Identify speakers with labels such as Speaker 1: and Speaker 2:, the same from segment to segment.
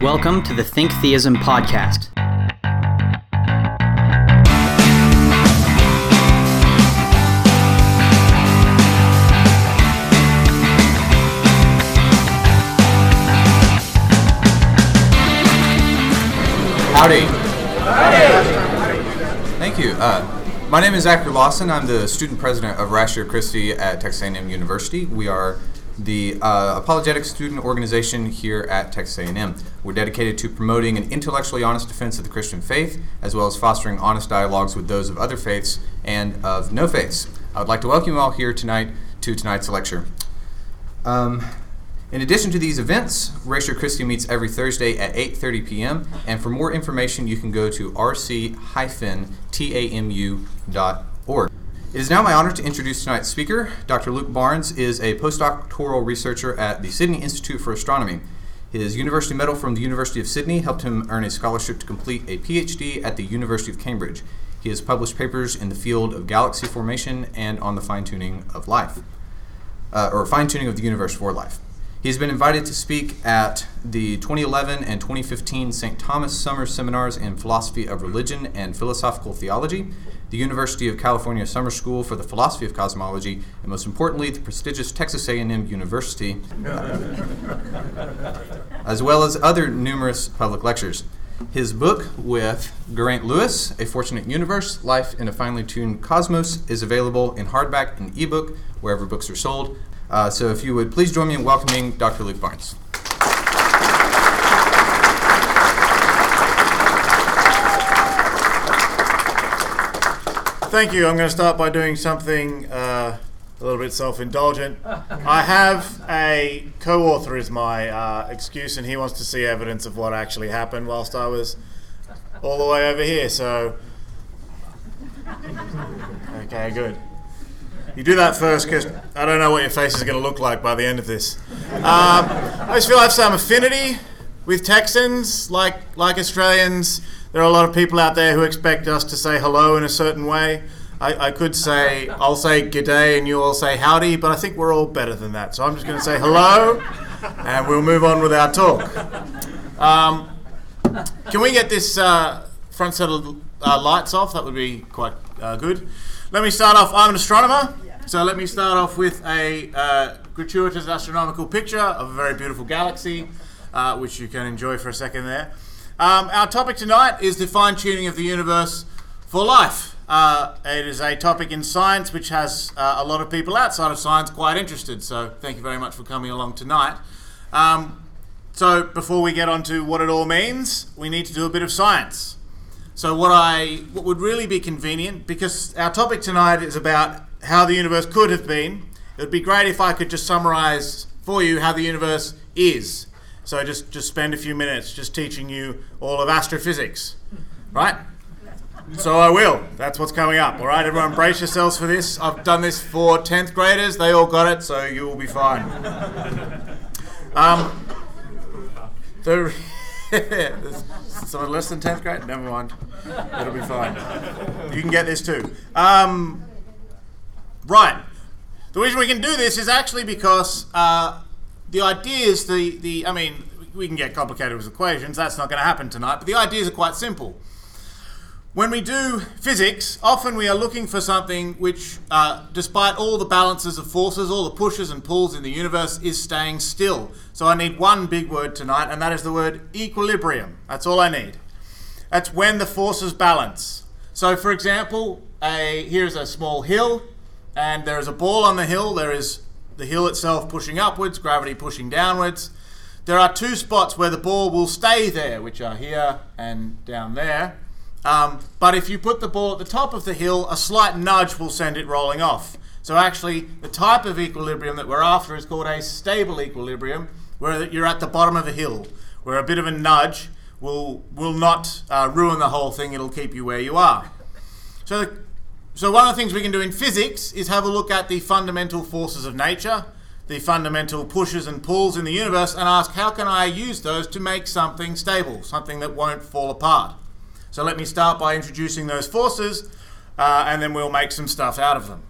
Speaker 1: Welcome to the Think Theism podcast.
Speaker 2: Howdy. Thank you. Uh, my name is Zachary Lawson. I'm the student president of Ratio Christi at Texas A&M University. We are the uh, apologetic student organization here at Texas A&M. We're dedicated to promoting an intellectually honest defense of the Christian faith, as well as fostering honest dialogues with those of other faiths and of no faiths. I would like to welcome you all here tonight to tonight's lecture. Um, in addition to these events, Ratio Christi meets every Thursday at 8:30 p.m. And for more information, you can go to rc-tamu.org. It is now my honor to introduce tonight's speaker. Dr. Luke Barnes is a postdoctoral researcher at the Sydney Institute for Astronomy. His university medal from the University of Sydney helped him earn a scholarship to complete a PhD at the University of Cambridge. He has published papers in the field of galaxy formation and on the fine tuning of life, uh, or fine tuning of the universe for life. He's been invited to speak at the 2011 and 2015 St. Thomas Summer Seminars in Philosophy of Religion and Philosophical Theology, the University of California Summer School for the Philosophy of Cosmology, and most importantly, the prestigious Texas A&M University, as well as other numerous public lectures. His book with Geraint Lewis, A Fortunate Universe, Life in a Finely Tuned Cosmos, is available in hardback and ebook wherever books are sold. Uh, so if you would please join me in welcoming Dr. Luke Barnes.
Speaker 3: Thank you. I'm going to start by doing something uh, a little bit self-indulgent. I have a co-author as my uh, excuse, and he wants to see evidence of what actually happened whilst I was all the way over here. So, okay, good. You do that first because I don't know what your face is going to look like by the end of this. Um, I just feel I have some affinity with Texans, like like Australians. There are a lot of people out there who expect us to say hello in a certain way. I, I could say, I'll say g'day and you all say howdy, but I think we're all better than that. So I'm just going to say hello and we'll move on with our talk. Um, can we get this uh, front set of uh, lights off? That would be quite uh, good. Let me start off. I'm an astronomer. So let me start off with a uh, gratuitous astronomical picture of a very beautiful galaxy, uh, which you can enjoy for a second there. Um, our topic tonight is the fine tuning of the universe for life. Uh, it is a topic in science which has uh, a lot of people outside of science quite interested. So thank you very much for coming along tonight. Um, so before we get on to what it all means, we need to do a bit of science. So what I what would really be convenient because our topic tonight is about how the universe could have been. It would be great if I could just summarize for you how the universe is. So just just spend a few minutes just teaching you all of astrophysics, right? So I will. That's what's coming up. All right, everyone, brace yourselves for this. I've done this for tenth graders. They all got it, so you will be fine. Um, the someone less than tenth grade? Never mind. It'll be fine. You can get this too. Um, right. The reason we can do this is actually because uh, the ideas, the the I mean, we can get complicated with equations. That's not going to happen tonight. But the ideas are quite simple. When we do physics, often we are looking for something which, uh, despite all the balances of forces, all the pushes and pulls in the universe, is staying still. So I need one big word tonight, and that is the word equilibrium. That's all I need. That's when the forces balance. So, for example, a, here's a small hill, and there is a ball on the hill. There is the hill itself pushing upwards, gravity pushing downwards. There are two spots where the ball will stay there, which are here and down there. Um, but if you put the ball at the top of the hill, a slight nudge will send it rolling off. So actually, the type of equilibrium that we're after is called a stable equilibrium, where you're at the bottom of a hill, where a bit of a nudge will will not uh, ruin the whole thing. It'll keep you where you are. So, so one of the things we can do in physics is have a look at the fundamental forces of nature, the fundamental pushes and pulls in the universe, and ask how can I use those to make something stable, something that won't fall apart. So let me start by introducing those forces, uh, and then we'll make some stuff out of them.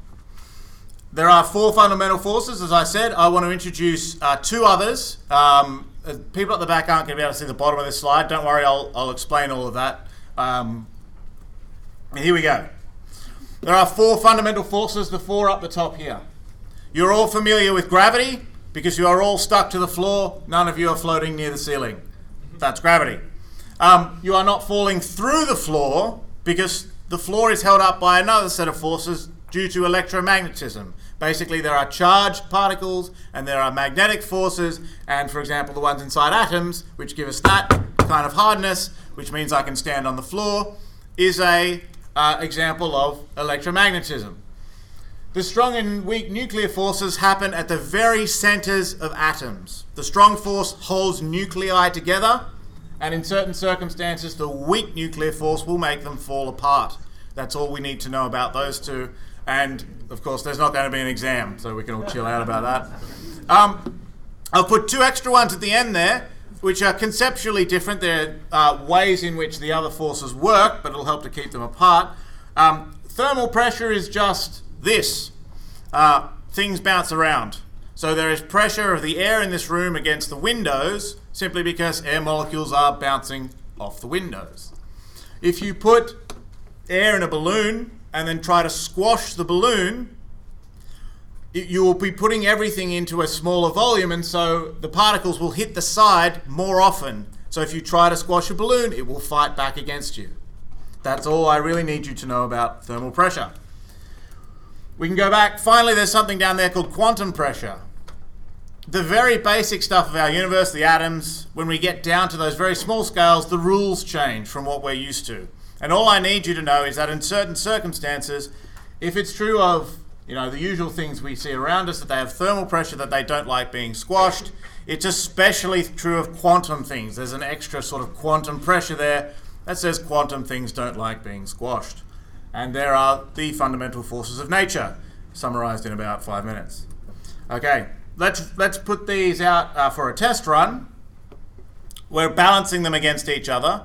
Speaker 3: There are four fundamental forces, as I said. I want to introduce uh, two others. Um, uh, people at the back aren't going to be able to see the bottom of this slide. Don't worry, I'll, I'll explain all of that. Um, here we go. There are four fundamental forces, the four up the top here. You're all familiar with gravity because you are all stuck to the floor. None of you are floating near the ceiling. That's gravity. Um, you are not falling through the floor because the floor is held up by another set of forces due to electromagnetism. Basically, there are charged particles and there are magnetic forces, and for example, the ones inside atoms, which give us that kind of hardness, which means I can stand on the floor, is a uh, example of electromagnetism. The strong and weak nuclear forces happen at the very centers of atoms. The strong force holds nuclei together, and in certain circumstances, the weak nuclear force will make them fall apart. That's all we need to know about those two. And of course, there's not going to be an exam, so we can all chill out about that. Um, I'll put two extra ones at the end there, which are conceptually different. They're uh, ways in which the other forces work, but it'll help to keep them apart. Um, thermal pressure is just this uh, things bounce around. So there is pressure of the air in this room against the windows simply because air molecules are bouncing off the windows. If you put air in a balloon and then try to squash the balloon, you will be putting everything into a smaller volume, and so the particles will hit the side more often. So if you try to squash a balloon, it will fight back against you. That's all I really need you to know about thermal pressure. We can go back. Finally, there's something down there called quantum pressure. The very basic stuff of our universe, the atoms, when we get down to those very small scales, the rules change from what we're used to. And all I need you to know is that in certain circumstances, if it's true of you know the usual things we see around us that they have thermal pressure that they don't like being squashed, it's especially true of quantum things. There's an extra sort of quantum pressure there that says quantum things don't like being squashed. And there are the fundamental forces of nature, summarized in about five minutes. Okay, let's let's put these out uh, for a test run. We're balancing them against each other.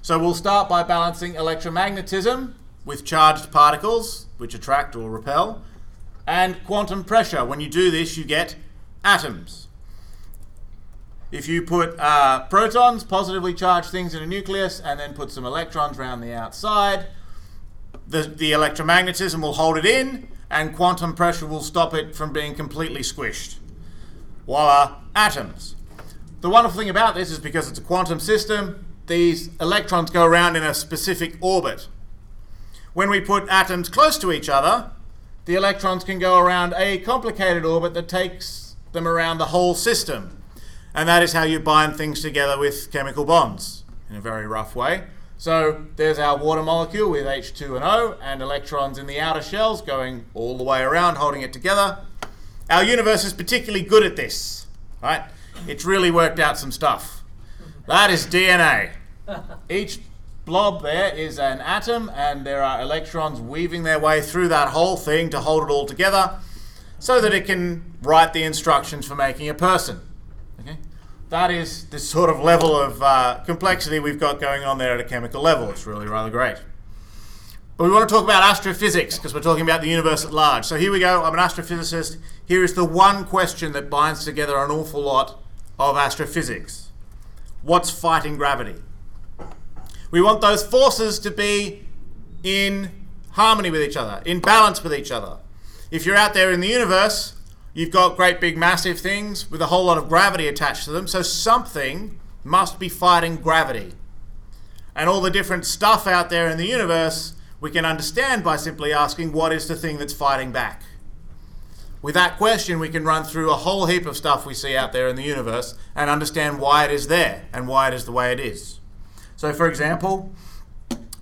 Speaker 3: So we'll start by balancing electromagnetism with charged particles, which attract or repel, and quantum pressure. When you do this, you get atoms. If you put uh, protons, positively charged things in a nucleus, and then put some electrons around the outside, the, the electromagnetism will hold it in, and quantum pressure will stop it from being completely squished. Voila, atoms. The wonderful thing about this is because it's a quantum system, these electrons go around in a specific orbit. When we put atoms close to each other, the electrons can go around a complicated orbit that takes them around the whole system. And that is how you bind things together with chemical bonds in a very rough way. So there's our water molecule with H2 and O and electrons in the outer shells going all the way around holding it together. Our universe is particularly good at this, right? It's really worked out some stuff. That is DNA. Each blob there is an atom, and there are electrons weaving their way through that whole thing to hold it all together so that it can write the instructions for making a person. Okay? That is the sort of level of uh, complexity we've got going on there at a chemical level. It's really rather great. But we want to talk about astrophysics because we're talking about the universe at large. So here we go. I'm an astrophysicist. Here is the one question that binds together an awful lot of astrophysics what's fighting gravity. We want those forces to be in harmony with each other, in balance with each other. If you're out there in the universe, you've got great big massive things with a whole lot of gravity attached to them, so something must be fighting gravity. And all the different stuff out there in the universe, we can understand by simply asking what is the thing that's fighting back. With that question, we can run through a whole heap of stuff we see out there in the universe and understand why it is there and why it is the way it is. So, for example,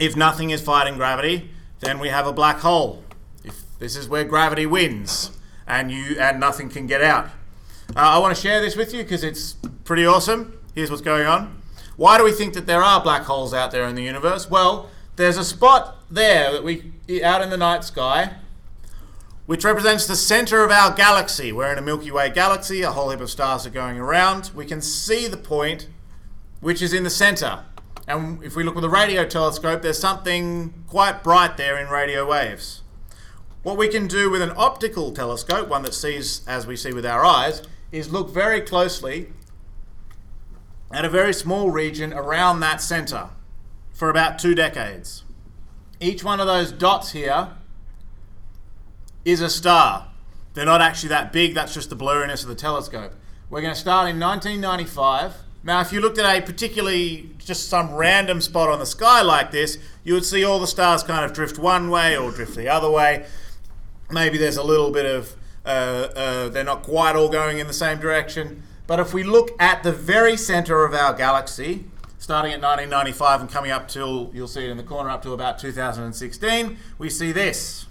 Speaker 3: if nothing is fighting gravity, then we have a black hole. If this is where gravity wins, and you and nothing can get out. Uh, I want to share this with you because it's pretty awesome. Here's what's going on. Why do we think that there are black holes out there in the universe? Well, there's a spot there that we out in the night sky which represents the center of our galaxy. We're in a Milky Way galaxy, a whole heap of stars are going around. We can see the point which is in the center. And if we look with a radio telescope, there's something quite bright there in radio waves. What we can do with an optical telescope, one that sees as we see with our eyes, is look very closely at a very small region around that center for about two decades. Each one of those dots here is a star. They're not actually that big, that's just the blurriness of the telescope. We're going to start in 1995. Now, if you looked at a particularly just some random spot on the sky like this, you would see all the stars kind of drift one way or drift the other way. Maybe there's a little bit of, uh, uh, they're not quite all going in the same direction. But if we look at the very center of our galaxy, starting at 1995 and coming up till, you'll see it in the corner, up to about 2016, we see this.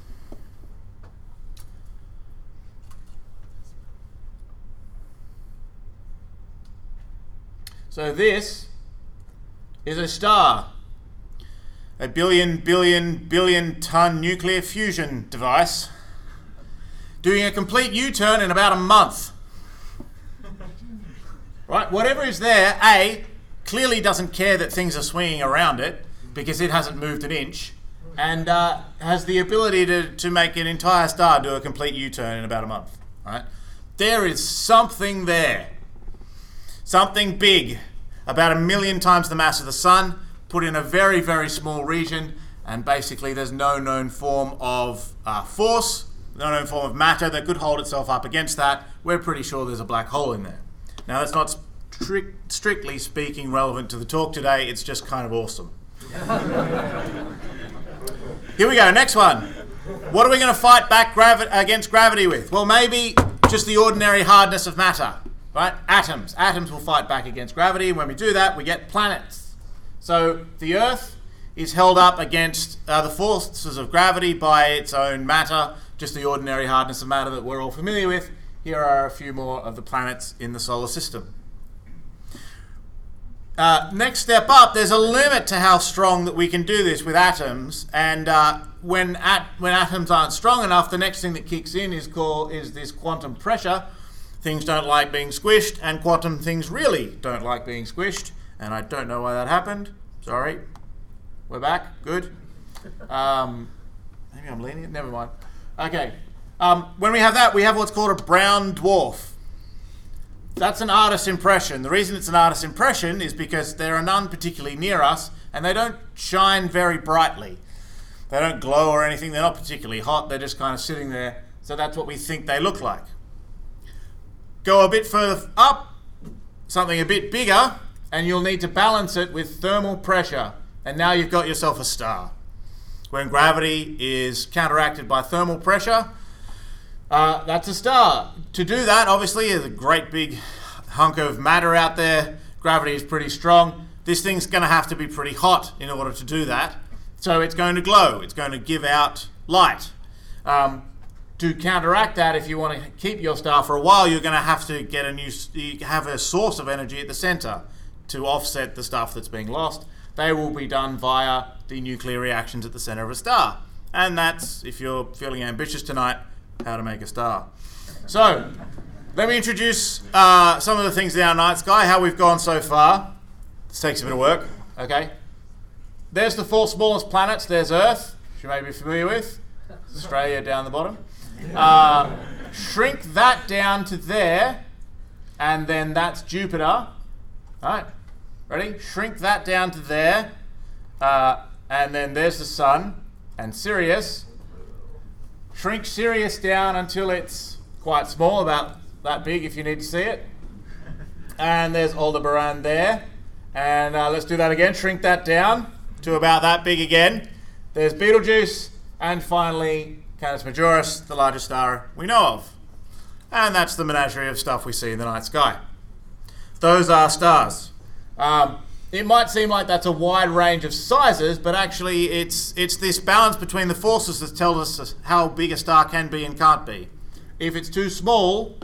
Speaker 3: So this is a star, a billion, billion, billion ton nuclear fusion device, doing a complete U turn in about a month. Right? Whatever is there, A, clearly doesn't care that things are swinging around it because it hasn't moved an inch and uh, has the ability to, to make an entire star do a complete U turn in about a month. Right? There is something there something big, about a million times the mass of the sun, put in a very, very small region, and basically there's no known form of uh, force, no known form of matter that could hold itself up against that. We're pretty sure there's a black hole in there. Now, that's not stri- strictly speaking relevant to the talk today, it's just kind of awesome. Here we go, next one. What are we going to fight back gravi- against gravity with? Well, maybe just the ordinary hardness of matter right? Atoms. Atoms will fight back against gravity. And when we do that, we get planets. So the Earth is held up against uh, the forces of gravity by its own matter, just the ordinary hardness of matter that we're all familiar with. Here are a few more of the planets in the solar system. Uh, next step up, there's a limit to how strong that we can do this with atoms, and uh, when at, when atoms aren't strong enough, the next thing that kicks in is called is this quantum pressure, things don't like being squished, and quantum things really don't like being squished. And I don't know why that happened. Sorry. We're back. Good. Um, maybe I'm lenient. Never mind. Okay. Um, when we have that, we have what's called a brown dwarf. That's an artist's impression. The reason it's an artist's impression is because there are none particularly near us, and they don't shine very brightly. They don't glow or anything. They're not particularly hot. They're just kind of sitting there. So that's what we think they look like. Go a bit further up, something a bit bigger, and you'll need to balance it with thermal pressure. And now you've got yourself a star. When gravity is counteracted by thermal pressure, uh, that's a star. To do that, obviously, is a great big hunk of matter out there. Gravity is pretty strong. This thing's going to have to be pretty hot in order to do that. So it's going to glow. It's going to give out light. Um, to counteract that, if you want to keep your star for a while, you're going to have to get a new, have a source of energy at the center to offset the stuff that's being lost. They will be done via the nuclear reactions at the center of a star. And that's, if you're feeling ambitious tonight, how to make a star. So, let me introduce uh, some of the things in our night sky, how we've gone so far. This takes a bit of work, okay? There's the four smallest planets. There's Earth, which you may be familiar with. Australia down the bottom. Uh, shrink that down to there, and then that's Jupiter. All right, ready? Shrink that down to there, uh, and then there's the Sun and Sirius. Shrink Sirius down until it's quite small, about that big if you need to see it. And there's Aldebaran there. And uh, let's do that again. Shrink that down to about that big again. There's Betelgeuse. And finally, Canis Majoris, the largest star we know of. And that's the menagerie of stuff we see in the night sky. Those are stars. Um, it might seem like that's a wide range of sizes, but actually it's it's this balance between the forces that tells us how big a star can be and can't be. If it's too small,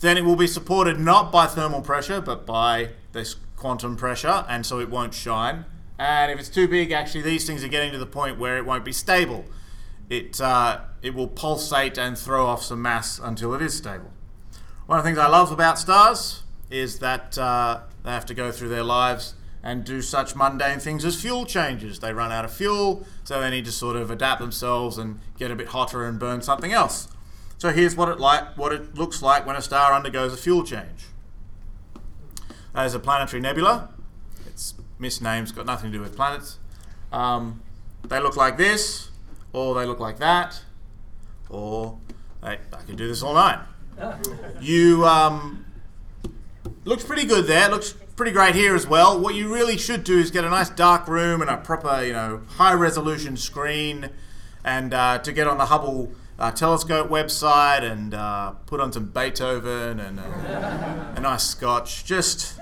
Speaker 3: then it will be supported not by thermal pressure, but by this quantum pressure, and so it won't shine. And if it's too big, actually these things are getting to the point where it won't be stable it, uh, it will pulsate and throw off some mass until it is stable. One of the things I love about stars is that uh, they have to go through their lives and do such mundane things as fuel changes. They run out of fuel, so they need to sort of adapt themselves and get a bit hotter and burn something else. So here's what it like what it looks like when a star undergoes a fuel change. as a planetary nebula. It's misnamed, it's got nothing to do with planets. Um, they look like this, or they look like that, or they, I could do this all night. You um, looks pretty good there. Looks pretty great here as well. What you really should do is get a nice dark room and a proper, you know, high resolution screen, and uh, to get on the Hubble uh, telescope website and uh, put on some Beethoven and uh, a nice scotch. Just,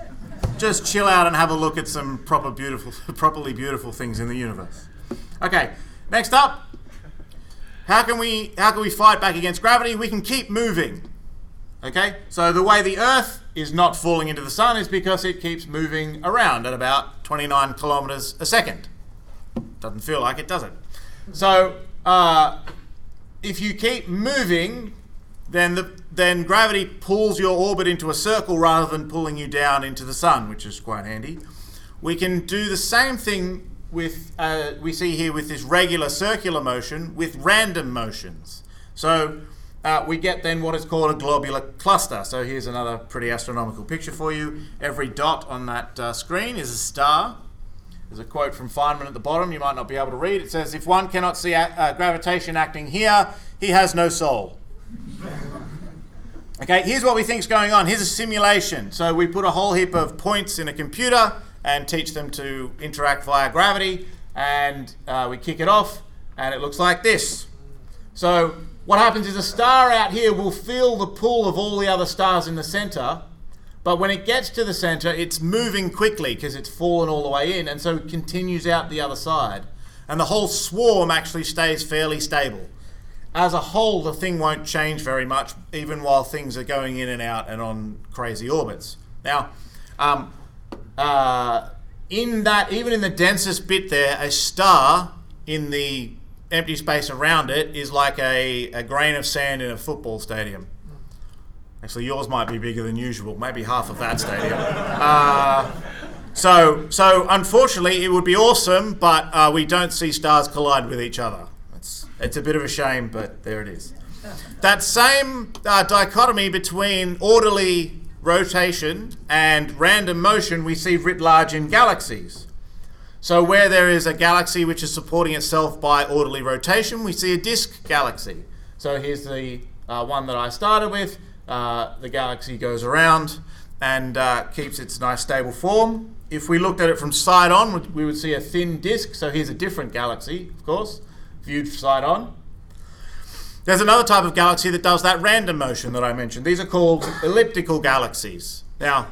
Speaker 3: just chill out and have a look at some proper beautiful, properly beautiful things in the universe. Okay, next up. How can we how can we fight back against gravity? We can keep moving. Okay? So the way the Earth is not falling into the sun is because it keeps moving around at about 29 kilometers a second. Doesn't feel like it, does it? So uh, if you keep moving, then the then gravity pulls your orbit into a circle rather than pulling you down into the sun, which is quite handy. We can do the same thing with uh, we see here with this regular circular motion with random motions. So uh, we get then what is called a globular cluster. So here's another pretty astronomical picture for you. Every dot on that uh, screen is a star. There's a quote from Feynman at the bottom you might not be able to read. It says, If one cannot see a- uh, gravitation acting here, he has no soul. Okay, here's what we think is going on. Here's a simulation. So we put a whole heap of points in a computer and teach them to interact via gravity, and uh, we kick it off, and it looks like this. So what happens is a star out here will feel the pull of all the other stars in the center, but when it gets to the center, it's moving quickly because it's fallen all the way in, and so it continues out the other side. And the whole swarm actually stays fairly stable. As a whole, the thing won't change very much, even while things are going in and out and on crazy orbits. Now, um, uh, in that, even in the densest bit there, a star in the empty space around it is like a, a grain of sand in a football stadium. Actually, yours might be bigger than usual, maybe half of that stadium. Uh, so, so unfortunately, it would be awesome, but uh, we don't see stars collide with each other. It's, it's a bit of a shame, but there it is. That same uh, dichotomy between orderly rotation and random motion we see writ large in galaxies. So, where there is a galaxy which is supporting itself by orderly rotation, we see a disk galaxy. So, here's the uh, one that I started with. Uh, the galaxy goes around and uh, keeps its nice stable form. If we looked at it from side on, we- would see a thin disk. So, here's a different galaxy, of course, viewed side on. There's another type of galaxy that does that random motion that I mentioned. These are called elliptical galaxies. Now,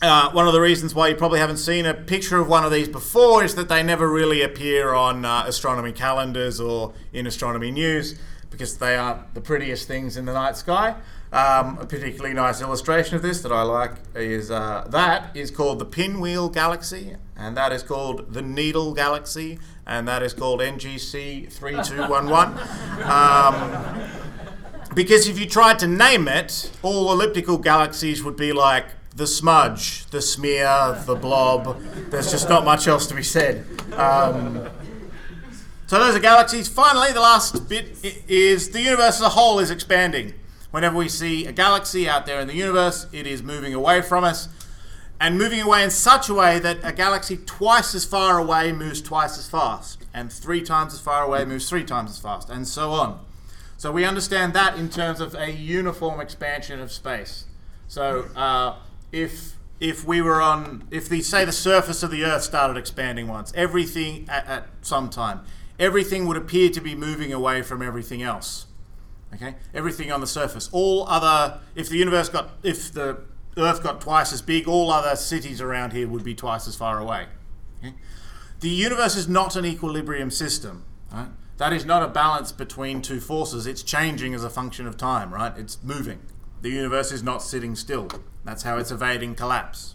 Speaker 3: uh, one of the reasons why you probably haven't seen a picture of one of these before is that they never really appear on uh, astronomy calendars or in astronomy news because they aren't the prettiest things in the night sky. Um, a particularly nice illustration of this that I like is uh, that is called the Pinwheel Galaxy, and that is called the Needle Galaxy, and that is called NGC 3211. Um, because if you tried to name it, all elliptical galaxies would be like the smudge, the smear, the blob. There's just not much else to be said. Um, so those are galaxies. Finally, the last bit is the universe as a whole is expanding. Whenever we see a galaxy out there in the universe, it is moving away from us and moving away in such a way that a galaxy twice as far away moves twice as fast, and three times as far away moves three times as fast, and so on. So we understand that in terms of a uniform expansion of space. So uh, if if we were on, if the say the surface of the Earth started expanding once, everything at, at some time, everything would appear to be moving away from everything else. Okay, everything on the surface, all other, if the universe got, if the Earth got twice as big, all other cities around here would be twice as far away. Okay? The universe is not an equilibrium system. Right? That is not a balance between two forces. It's changing as a function of time, right? It's moving. The universe is not sitting still. That's how it's evading collapse.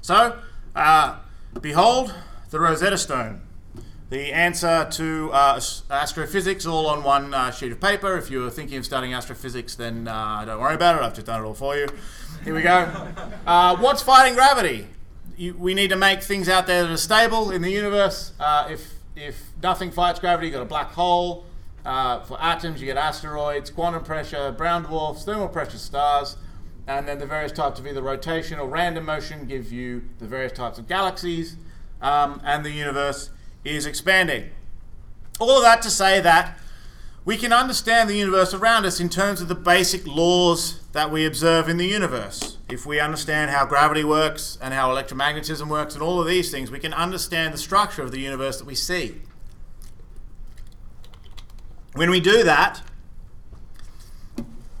Speaker 3: So, uh, behold the Rosetta Stone. The answer to uh, astrophysics all on one uh, sheet of paper. If you're thinking of studying astrophysics, then uh, don't worry about it. I've just done it all for you. Here we go. Uh, what's fighting gravity? You, we need to make things out there that are stable in the universe. Uh, if if nothing fights gravity, you've got a black hole. Uh, for atoms, you get asteroids, quantum pressure, brown dwarfs, thermal pressure stars. and then the various types of either rotation or random motion give you the various types of galaxies, um, and the universe is expanding. All of that to say that we can understand the universe around us in terms of the basic laws that we observe in the universe. If we understand how gravity works and how electromagnetism works and all of these things, we can understand the structure of the universe that we see. When we do that,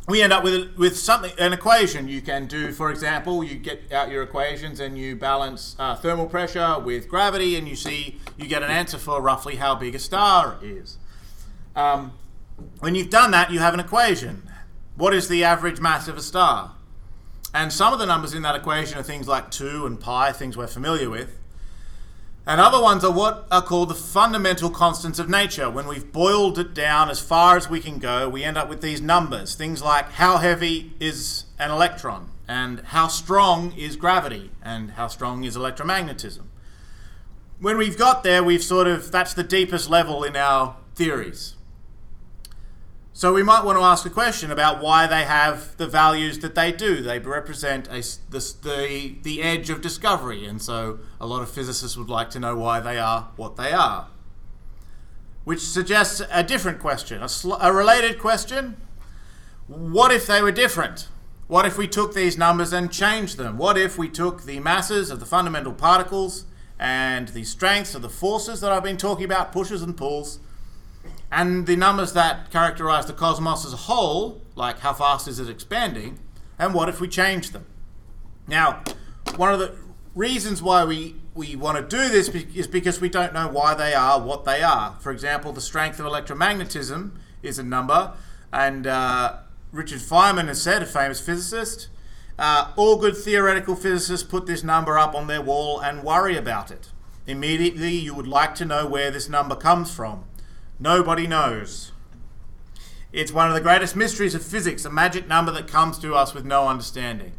Speaker 3: we end up with with something an equation you can do. For example, you get out your equations and you balance uh, thermal pressure with gravity, and you see you get an answer for roughly how big a star is. Um, when you've done that, you have an equation. What is the average mass of a star? And some of the numbers in that equation are things like 2 and pi, things we're familiar with. And other ones are what are called the fundamental constants of nature. When we've boiled it down as far as we can go, we end up with these numbers. Things like how heavy is an electron, and how strong is gravity, and how strong is electromagnetism. When we've got there, we've sort of, that's the deepest level in our theories. So we might want to ask a question about why they have the values that they do. They represent a, the, the, the edge of discovery, and so a lot of physicists would like to know why they are what they are. Which suggests a different question, a, sl- a related question. What if they were different? What if we took these numbers and changed them? What if we took the masses of the fundamental particles and the strengths of the forces that I've been talking about, pushes and pulls, and the numbers that characterize the cosmos as a whole, like how fast is it expanding, and what if we change them? Now, one of the reasons why we, we want to do this is because we don't know why they are what they are. For example, the strength of electromagnetism is a number, and uh, Richard Feynman has said, a famous physicist, uh, all good theoretical physicists put this number up on their wall and worry about it. Immediately, you would like to know where this number comes from. Nobody knows. It's one of the greatest mysteries of physics, a magic number that comes to us with no understanding.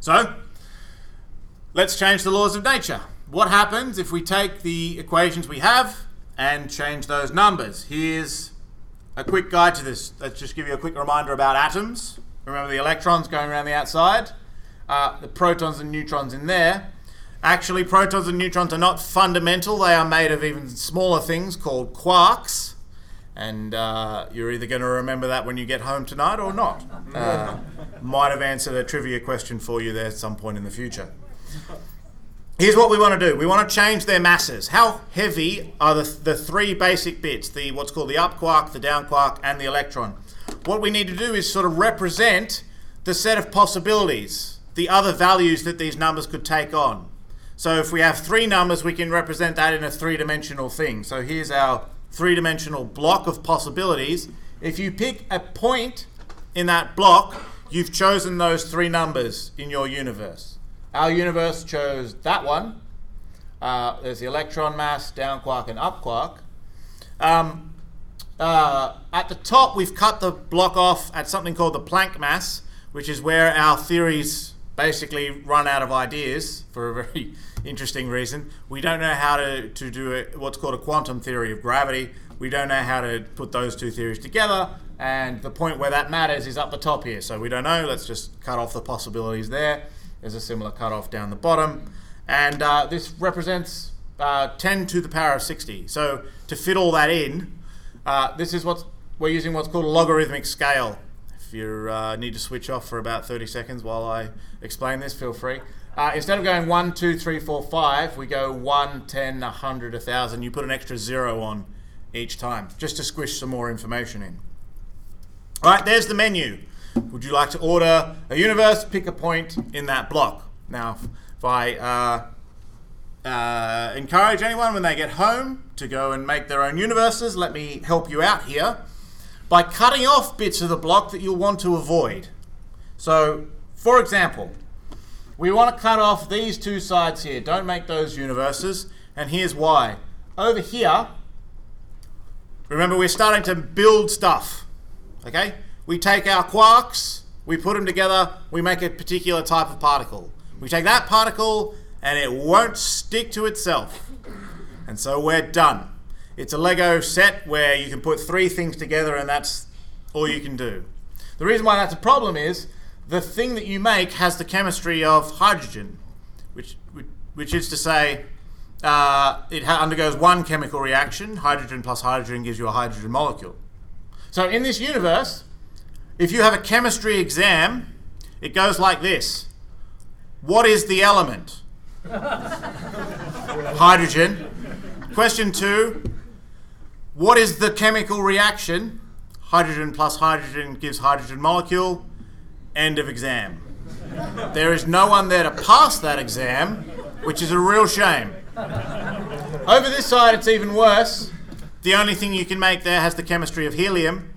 Speaker 3: So, let's change the laws of nature. What happens if we take the equations we have and change those numbers? Here's a quick guide to this. Let's just give you a quick reminder about atoms. Remember the electrons going around the outside, uh, the protons and neutrons in there. Actually, protons and neutrons are not fundamental. They are made of even smaller things called quarks. And uh, you're either going to remember that when you get home tonight or not. Uh, might have answered a trivia question for you there at some point in the future. Here's what we want to do. We want to change their masses. How heavy are the, the three basic bits, the what's called the up quark, the down quark, and the electron? What we need to do is sort of represent the set of possibilities, the other values that these numbers could take on. So if we have three numbers, we can represent that in a three-dimensional thing. So here's our three-dimensional block of possibilities. If you pick a point in that block, you've chosen those three numbers in your universe. Our universe chose that one. Uh, there's the electron mass, down quark, and up quark. Um, uh, at the top, we've cut the block off at something called the Planck mass, which is where our theories basically run out of ideas for a very interesting reason. We don't know how to, to do a, what's called a quantum theory of gravity. We don't know how to put those two theories together. And the point where that matters is up the top here. So we don't know. Let's just cut off the possibilities there. There's a similar cutoff down the bottom. And uh, this represents uh, 10 to the power of 60. So to fit all that in, uh, this is what we're using what's called a logarithmic scale. If you uh, need to switch off for about 30 seconds while I explain this, feel free. Uh, instead of going 1, 2, 3, 4, 5, we go 1, 10, 100, 1,000. You put an extra zero on each time, just to squish some more information in. All right, there's the menu. Would you like to order a universe? Pick a point in that block. Now, if I uh, uh, encourage anyone when they get home to go and make their own universes, let me help you out here by cutting off bits of the block that you'll want to avoid. So, for example, we want to cut off these two sides here. Don't make those universes. And here's why. Over here, remember we're starting to build stuff. Okay? We take our quarks, we put them together, we make a particular type of particle. We take that particle and it won't stick to itself. And so we're done. It's a Lego set where you can put three things together and that's all you can do. The reason why that's a problem is the thing that you make has the chemistry of hydrogen, which which, which is to say, uh, it ha- undergoes one chemical reaction. Hydrogen plus hydrogen gives you a hydrogen molecule. So in this universe, if you have a chemistry exam, it goes like this. What is the element? hydrogen. Question two. What is the chemical reaction? Hydrogen plus hydrogen gives hydrogen molecule. End of exam. There is no one there to pass that exam, which is a real shame. Over this side, it's even worse. The only thing you can make there has the chemistry of helium.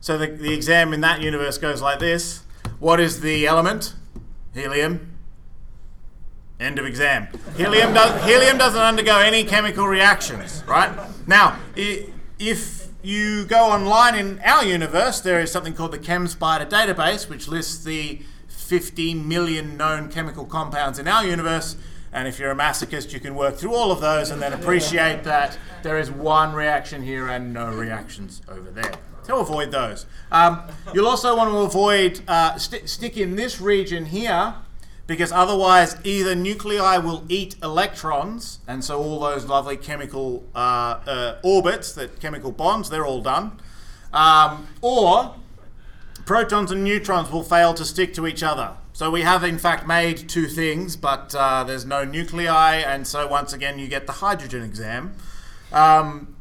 Speaker 3: So the, the exam in that universe goes like this What is the element? Helium. End of exam. Helium, does, helium doesn't undergo any chemical reactions, right? Now, if you go online in our universe, there is something called the ChemSpider database, which lists the 50 million known chemical compounds in our universe. And if you're a masochist, you can work through all of those and then appreciate that there is one reaction here and no reactions over there. So avoid those. Um, you'll also want to avoid uh, st- stick in this region here because otherwise either nuclei will eat electrons, and so all those lovely chemical uh, uh, orbits, that chemical bonds, they're all done, um, or protons and neutrons will fail to stick to each other. So we have in fact made two things, but uh, there's no nuclei, and so once again you get the hydrogen exam. Um,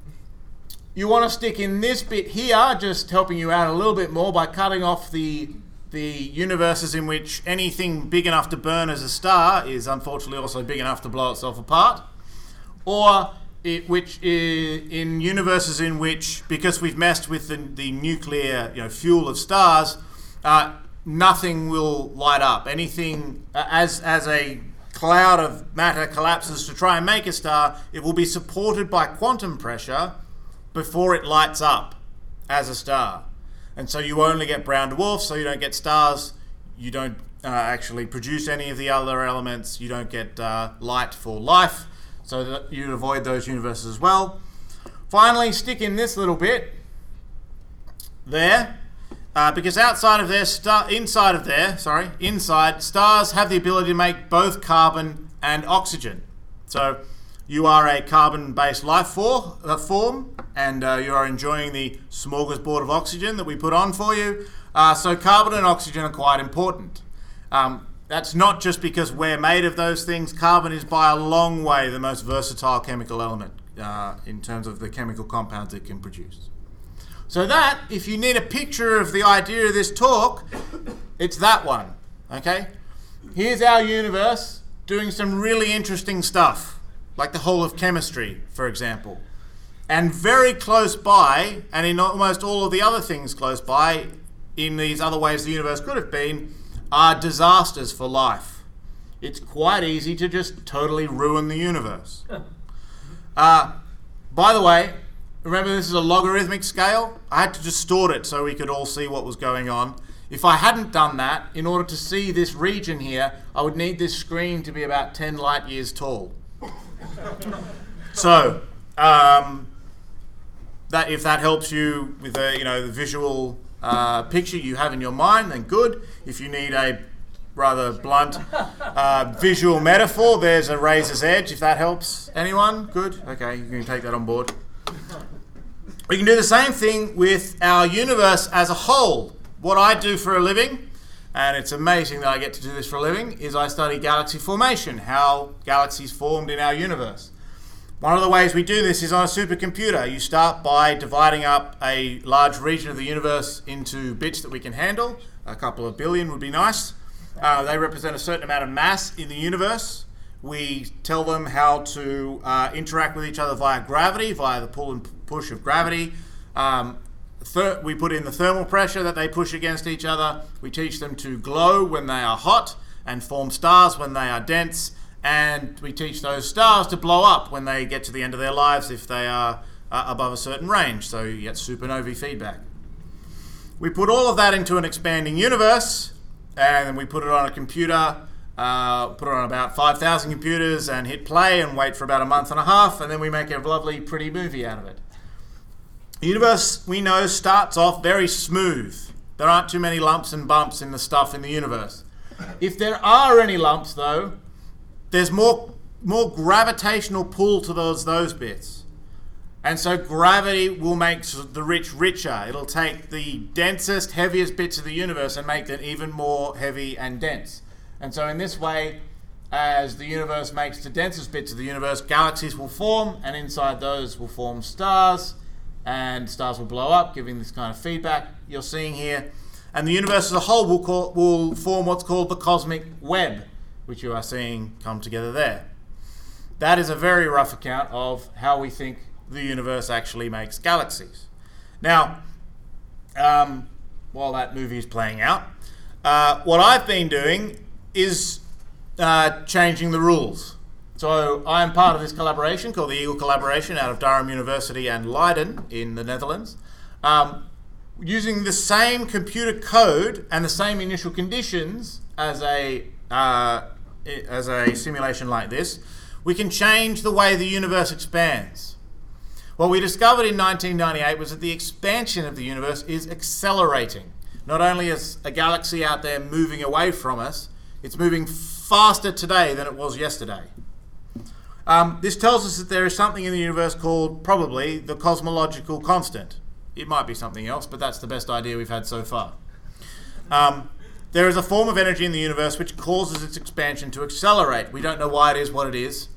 Speaker 3: you want to stick in this bit here, just helping you out a little bit more by cutting off the the universes in which anything big enough to burn as a star is unfortunately also big enough to blow itself apart, or it, which is in universes in which, because we've messed with the, the nuclear you know, fuel of stars, uh, nothing will light up. Anything uh, as as a cloud of matter collapses to try and make a star, it will be supported by quantum pressure before it lights up as a star and so you only get brown dwarfs, so you don't get stars. You don't uh, actually produce any of the other elements. You don't get uh, light for life, so that you avoid those universes as well. Finally, stick in this little bit there, uh, because outside of there, star, inside of there, sorry, inside stars have the ability to make both carbon and oxygen. So you are a carbon based life uh, form and uh, you are enjoying the smorgasbord of oxygen that we put on for you. Uh, so, carbon and oxygen are quite important. Um, that's not just because we're made of those things. Carbon is by a long way the most versatile chemical element uh, in terms of the chemical compounds it can produce. So, that, if you need a picture of the idea of this talk, it's that one. Okay? Here's our universe doing some really interesting stuff like the whole of chemistry, for example. And very close by, and in almost all of the other things close by, in these other ways the universe could have been, are disasters for life. It's quite easy to just totally ruin the universe. Uh, by the way, remember this is a logarithmic scale? I had to distort it so we could all see what was going on. If I hadn't done that, in order to see this region here, I would need this screen to be about 10 light years tall so, um, that if that helps you with the you know the visual uh, picture you have in your mind, then good. If you need a rather blunt uh, visual metaphor, there's a razor's edge. If that helps anyone, good. Okay, you can take that on board. We can do the same thing with our universe as a whole. What I do for a living and it's amazing that I get to do this for a living, is I study galaxy formation, how galaxies formed in our universe. One of the ways we do this is on a supercomputer. You start by dividing up a large region of the universe into bits that we can handle. A couple of billion would be nice. Uh, they represent a certain amount of mass in the universe. We tell them how to uh, interact with each other via gravity, via the pull and push of gravity. Um, We put in the thermal pressure that they push against each other. We teach them to glow when they are hot and form stars when they are dense. And we teach those stars to blow up when they get to the end of their lives if they are uh, above a certain range. So you get supernovae feedback. We put all of that into an expanding universe and we put it on a computer, uh, put it on about 5,000 computers and hit play and wait for about a month and a half. And then we make a lovely, pretty movie out of it. The universe we know starts off very smooth. There aren't too many lumps and bumps in the stuff in the universe. If there are any lumps, though, there's more more gravitational pull to those those bits. And so gravity will make the rich richer. It'll take the densest, heaviest bits of the universe and make them even more heavy and dense. And so in this way, as the universe makes the densest bits of the universe, galaxies will form, and inside those will form stars, and stars will blow up, giving this kind of feedback you're seeing here. And the universe as a whole will, call, will form what's called the cosmic web, which you are seeing come together there. That is a very rough account of how we think the universe actually makes galaxies. Now, um, while that movie is playing out, uh, what I've been doing is uh, changing the rules. So I am part of this collaboration called the Eagle Collaboration out of Durham University and Leiden in the Netherlands. Um, using the same computer code and the same initial conditions as a uh, as a simulation like this, we can change the way the universe expands. What we discovered in 1998 was that the expansion of the universe is accelerating. Not only is a galaxy out there moving away from us, it's moving faster today than it was yesterday. Um, this tells us that there is something in the universe called probably the cosmological constant. It might be something else, but that's the best idea we've had so far. Um, there is a form of energy in the universe which causes its expansion to accelerate. We don't know why it is what it is.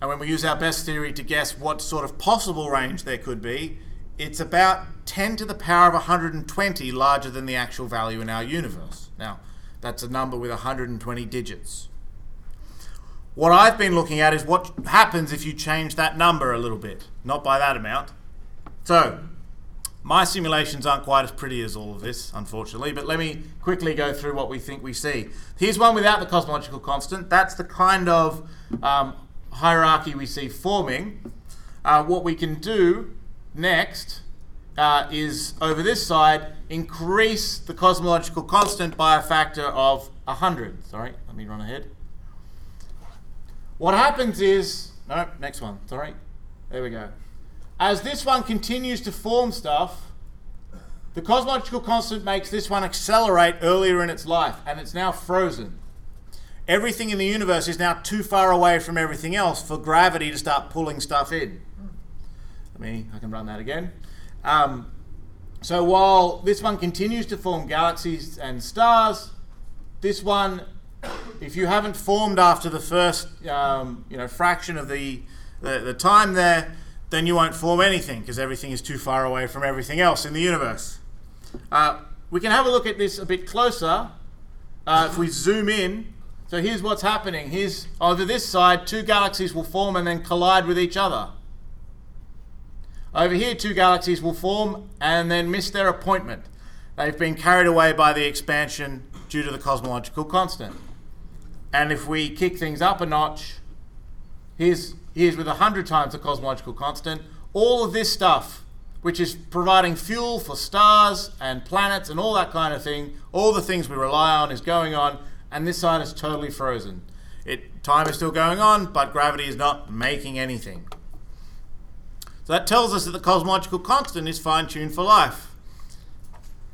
Speaker 3: And when we use our best theory to guess what sort of possible range there could be, it's about 10 to the power of 120 larger than the actual value in our universe. Now, that's a number with 120 digits. What I've been looking at is what happens if you change that number a little bit, not by that amount. So, my simulations aren't quite as pretty as all of this, unfortunately, but let me quickly go through what we think we see. Here's one without the cosmological constant. That's the kind of um, hierarchy we see forming. Uh, what we can do next uh, is over this side increase the cosmological constant by a factor of 100. Sorry, let me run ahead. What happens is, no, next one, sorry. There we go. As this one continues to form stuff, the cosmological constant makes this one accelerate earlier in its life, and it's now frozen. Everything in the universe is now too far away from everything else for gravity to start pulling stuff in. Let me, I can run that again. Um, so while this one continues to form galaxies and stars, this one, if you haven't formed after the first, um, you know, fraction of the, the, the time there, then you won't form anything because everything is too far away from everything else in the universe. Uh, we can have a look at this a bit closer uh, if we zoom in. So here's what's happening. Here's over this side, two galaxies will form and then collide with each other. Over here, two galaxies will form and then miss their appointment. They've been carried away by the expansion due to the cosmological constant. And if we kick things up a notch, here's is with 100 times the cosmological constant. All of this stuff, which is providing fuel for stars and planets and all that kind of thing, all the things we rely on is going on, and this side is totally frozen. It, time is still going on, but gravity is not making anything. So that tells us that the cosmological constant is fine tuned for life.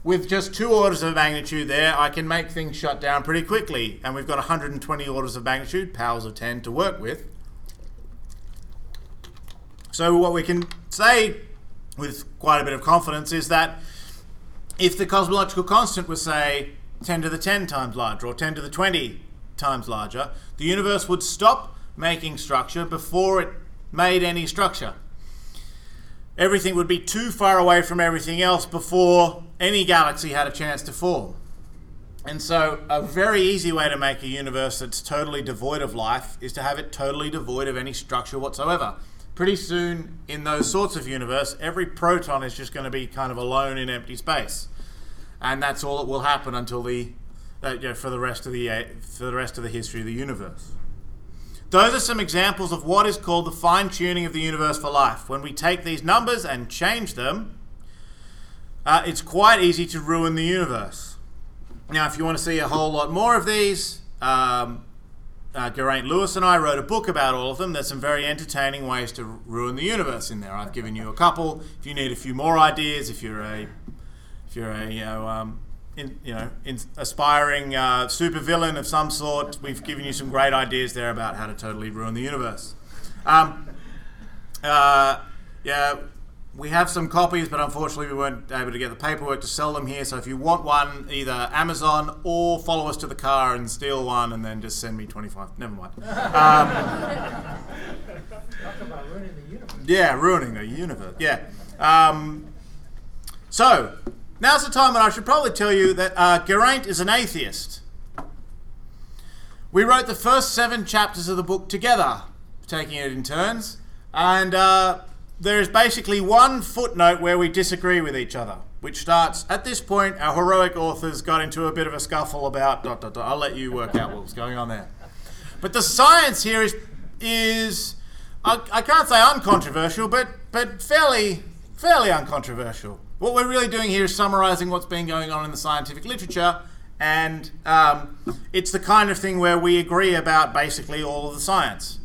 Speaker 3: With just two orders of magnitude there, I can make things shut down pretty quickly, and we've got 120 orders of magnitude, powers of 10 to work with. So, what we can say with quite a bit of confidence is that if the cosmological constant was, say, 10 to the 10 times larger or 10 to the 20 times larger, the universe would stop making structure before it made any structure. Everything would be too far away from everything else before any galaxy had a chance to form. And so, a very easy way to make a universe that's totally devoid of life is to have it totally devoid of any structure whatsoever pretty soon in those sorts of universe, every proton is just going to be kind of alone in empty space, and that's all that will happen until the uh, you know, for the rest of the uh, for the rest of the history of the universe. Those are some examples of what is called the fine tuning of the universe for life. When we take these numbers and change them, uh, it's quite easy to ruin the universe. Now, if you want to see a whole lot more of these, um, uh, Geraint Lewis and I wrote a book about all of them. There's some very entertaining ways to ruin the universe in there. I've given you a couple. If you need a few more ideas, if you're a if you're a you know um, in, you know, in aspiring uh, supervillain of some sort, we've given you some great ideas there about how to totally ruin the universe. Um, uh, yeah, we have some copies, but unfortunately we weren't able to get the paperwork to sell them here. So if you want one, either Amazon or follow us to the car and steal one, and then just send me twenty five. Never mind. Um, yeah, ruining the universe. Yeah. Um, so now's the time when I should probably tell you that uh, Geraint is an atheist. We wrote the first seven chapters of the book together, taking it in turns, and. Uh, there is basically one footnote where we disagree with each other, which starts at this point. Our heroic authors got into a bit of a scuffle about. Dot, dot, dot. I'll let you work out what was going on there. But the science here is is I, I can't say uncontroversial, but but fairly fairly uncontroversial. What we're really doing here is summarizing what's been going on in the scientific literature, and um, it's the kind of thing where we agree about basically all of the science.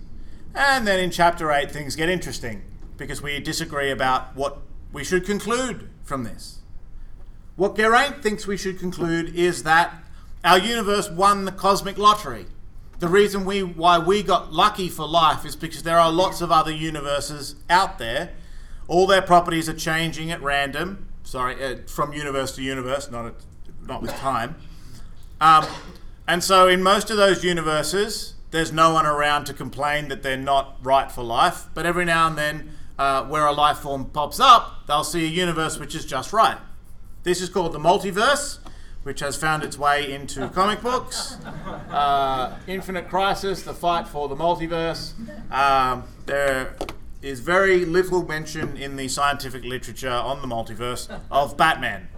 Speaker 3: And then in chapter 8, things get interesting because we disagree about what we should conclude from this. What Geraint thinks we should conclude is that our universe won the cosmic lottery. The reason we why we got lucky for life is because there are lots of other universes out there. All their properties are changing at random. Sorry, uh, from universe to universe, not not with time. Um, and so, in most of those universes, there's no one around to complain that they're not right for life. But every now and then, uh, where a life form pops up, they'll see a universe which is just right. This is called the multiverse, which has found its way into comic books. Uh, Infinite Crisis, the fight for the multiverse. Um, there is very little mention in the scientific literature on the multiverse of Batman.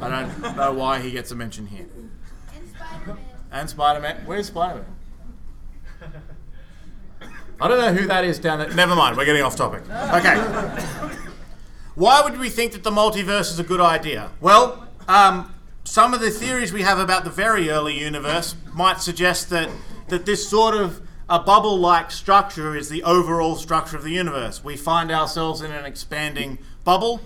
Speaker 3: I don't know why he gets a mention here.
Speaker 4: And Spider-Man.
Speaker 3: And Spider Man. Where's Spider Man? I don't know who that is down there. Never mind, we're getting off topic. Okay. Why would we think that the multiverse is a good idea? Well, um, some of the theories we have about the very early universe might suggest that, that this sort of a bubble like structure is the overall structure of the universe. We find ourselves in an expanding bubble,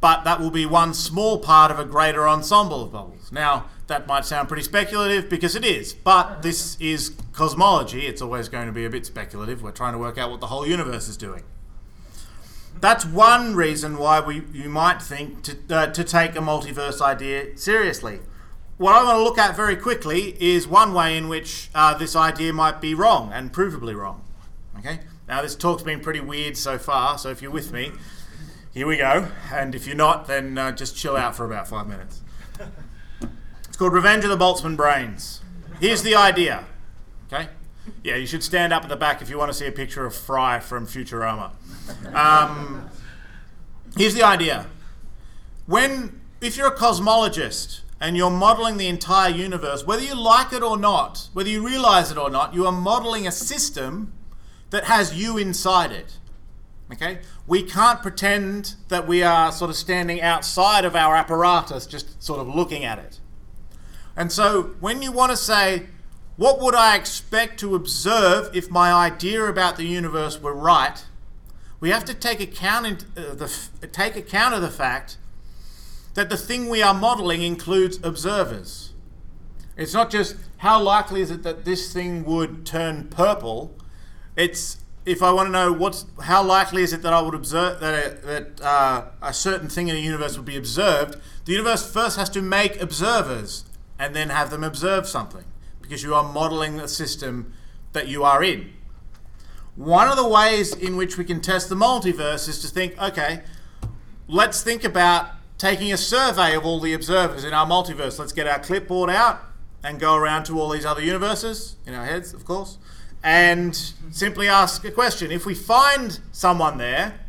Speaker 3: but that will be one small part of a greater ensemble of bubbles. Now, that might sound pretty speculative because it is, but this is cosmology. It's always going to be a bit speculative. We're trying to work out what the whole universe is doing. That's one reason why we you might think to, uh, to take a multiverse idea seriously. What I want to look at very quickly is one way in which uh, this idea might be wrong and provably wrong. Okay. Now this talk's been pretty weird so far, so if you're with me, here we go. And if you're not, then uh, just chill out for about five minutes. It's called Revenge of the Boltzmann Brains. Here's the idea. Okay? Yeah, you should stand up at the back if you want to see a picture of Fry from Futurama. Um, here's the idea. When, if you're a cosmologist and you're modeling the entire universe, whether you like it or not, whether you realize it or not, you are modeling a system that has you inside it. Okay? We can't pretend that we are sort of standing outside of our apparatus, just sort of looking at it. And so when you want to say, what would I expect to observe if my idea about the universe were right? We have to take account, uh, the, take account of the fact that the thing we are modeling includes observers. It's not just how likely is it that this thing would turn purple. It's if I want to know what's how likely is it that I would observe that a, that uh, a certain thing in a universe would be observed. The universe first has to make observers and then have them observe something because you are modeling the system that you are in. One of the ways in which we can test the multiverse is to think okay, let's think about taking a survey of all the observers in our multiverse. Let's get our clipboard out and go around to all these other universes in our heads, of course, and simply ask a question. If we find someone there,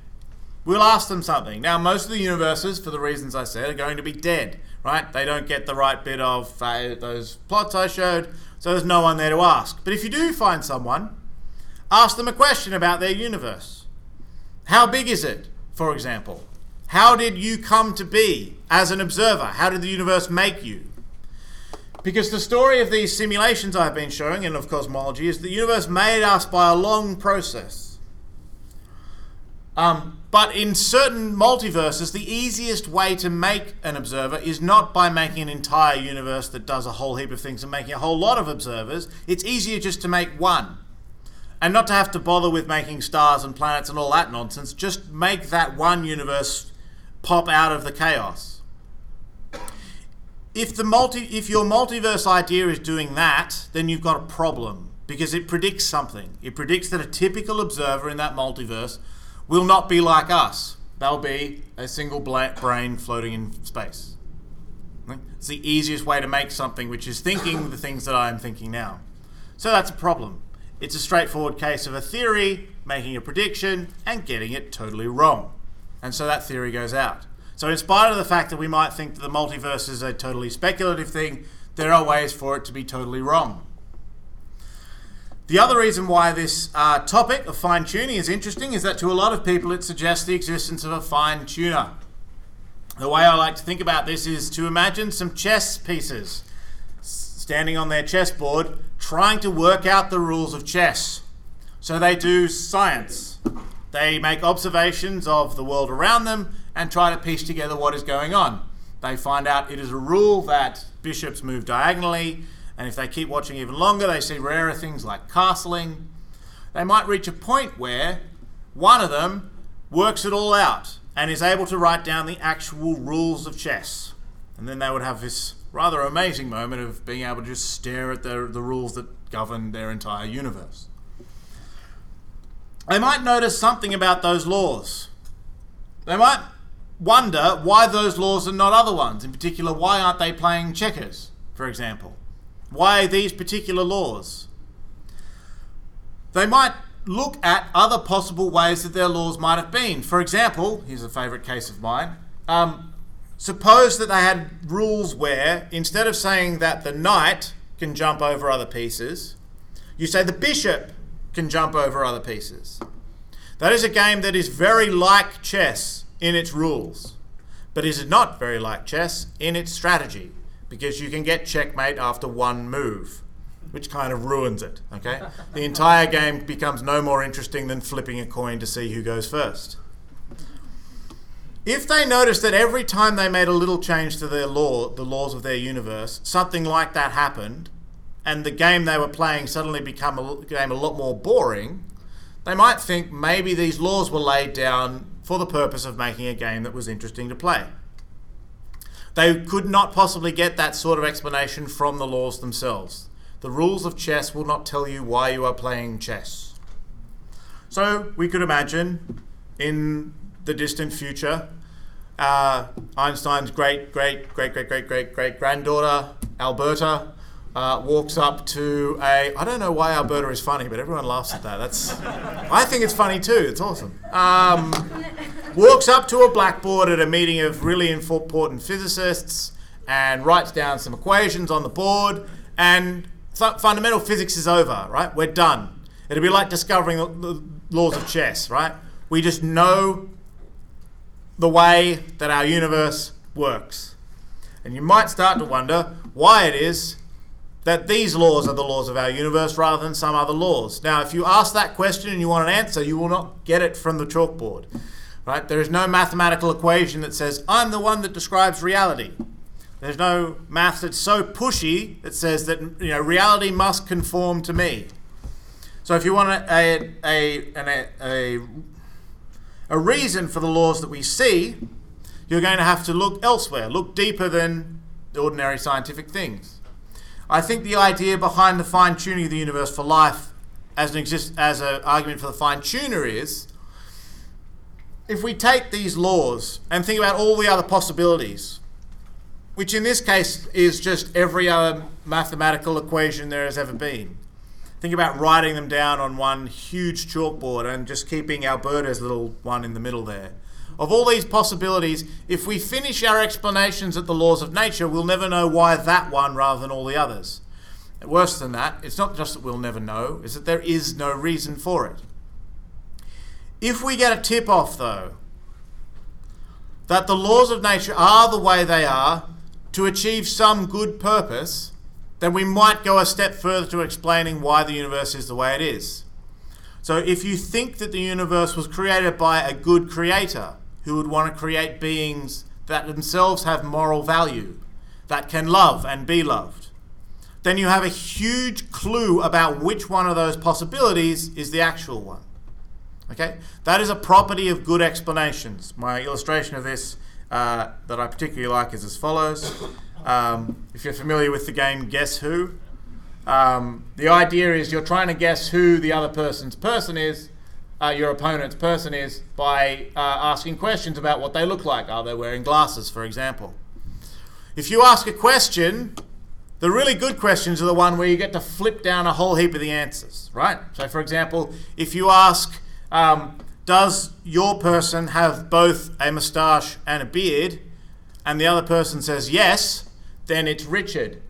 Speaker 3: we'll ask them something. Now, most of the universes, for the reasons I said, are going to be dead right? They don't get the right bit of uh, those plots I showed, so there's no one there to ask. But if you do find someone, ask them a question about their universe. How big is it, for example? How did you come to be as an observer? How did the universe make you? Because the story of these simulations I've been showing, and of cosmology, is the universe made us by a long process. Um, but in certain multiverses, the easiest way to make an observer is not by making an entire universe that does a whole heap of things and making a whole lot of observers. It's easier just to make one. And not to have to bother with making stars and planets and all that nonsense. Just make that one universe pop out of the chaos. If the multi if your multiverse idea is doing that, then you've got a problem because it predicts something. It predicts that a typical observer in that multiverse will not be like us. They'll be a single brain floating in space. It's the easiest way to make something which is thinking the things that I am thinking now. So that's a problem. It's a straightforward case of a theory making a prediction and getting it totally wrong. And so that theory goes out. So, in spite of the fact that we might think that the multiverse is a totally speculative thing, there are ways for it to be totally wrong. The other reason why this uh, topic of fine tuning is interesting is that to a lot of people it suggests the existence of a fine tuner. The way I like to think about this is to imagine some chess pieces standing on their chessboard trying to work out the rules of chess. So they do science. They make observations of the world around them and try to piece together what is going on. They find out it is a rule that bishops move diagonally and if they keep watching even longer, they see rarer things like castling. They might reach a point where one of them works it all out and is able to write down the actual rules of chess. And then they would have this rather amazing moment of being able to just stare at the, the rules that govern their entire universe. They might notice something about those laws. They might wonder why those laws are not other ones. In particular, why aren't they playing checkers, for example? Why these particular laws? They might look at other possible ways that their laws might have been. For example, here's a favourite case of mine. Um, suppose that they had rules where instead of saying that the knight can jump over other pieces, you say the bishop can jump over other pieces. That is a game that is very like chess in its rules, but is it not very like chess in its strategy because you can get checkmate after one move, which kind of ruins it. Okay, the entire game becomes no more interesting than flipping a coin to see who goes first. If they noticed that every time they made a little change to their law, the laws of their universe, something like that happened, and the game they were playing suddenly became a game a lot more boring, they might think maybe these laws were laid down for the purpose of making a game that was interesting to play. They could not possibly get that sort of explanation from the laws themselves. The rules of chess will not tell you why you are playing chess. So we could imagine in the distant future, uh, Einstein's great, great, great, great, great, great, great granddaughter, Alberta, uh, walks up to a. I don't know why Alberta is funny, but everyone laughs at that. That's. I think it's funny too. It's awesome. Um, walks up to a blackboard at a meeting of really important physicists and writes down some equations on the board. And th- fundamental physics is over. Right? We're done. It'd be like discovering the, the laws of chess. Right? We just know the way that our universe works. And you might start to wonder why it is that these laws are the laws of our universe rather than some other laws. Now, if you ask that question and you want an answer, you will not get it from the chalkboard. Right? There is no mathematical equation that says, I'm the one that describes reality. There's no math that's so pushy that says that you know reality must conform to me. So if you want a, a, a, a, a reason for the laws that we see, you're going to have to look elsewhere, look deeper than ordinary scientific things. I think the idea behind the fine tuning of the universe for life as an exist as an argument for the fine tuner is if we take these laws and think about all the other possibilities, which in this case is just every other mathematical equation there has ever been. Think about writing them down on one huge chalkboard and just keeping Alberta's little one in the middle there of all these possibilities, if we finish our explanations at the laws of nature, we'll never know why that one rather than all the others. Worse than that, it's not just that we'll never know, it's that there is no reason for it. If we get a tip off, though, that the laws of nature are the way they are to achieve some good purpose, then we might go a step further to explaining why the universe is the way it is. So if you think that the universe was created by a good creator who would want to create beings that themselves have moral value, that can love and be loved, then you have a huge clue about which one of those possibilities is the actual one. Okay? That is a property of good explanations. My illustration of this uh, that I particularly like is as follows. Um, if you're familiar with the game Guess Who, um, the idea is you're trying to guess who the other person's person is, uh, your opponent's person is, by uh, asking questions about what they look like. Are they wearing glasses, for example? If you ask a question, the really good questions are the one where you get to flip down a whole heap of the answers, right? So, for example, if you ask, um, does your person have both a moustache and a beard? And the other person says yes, then it's Richard.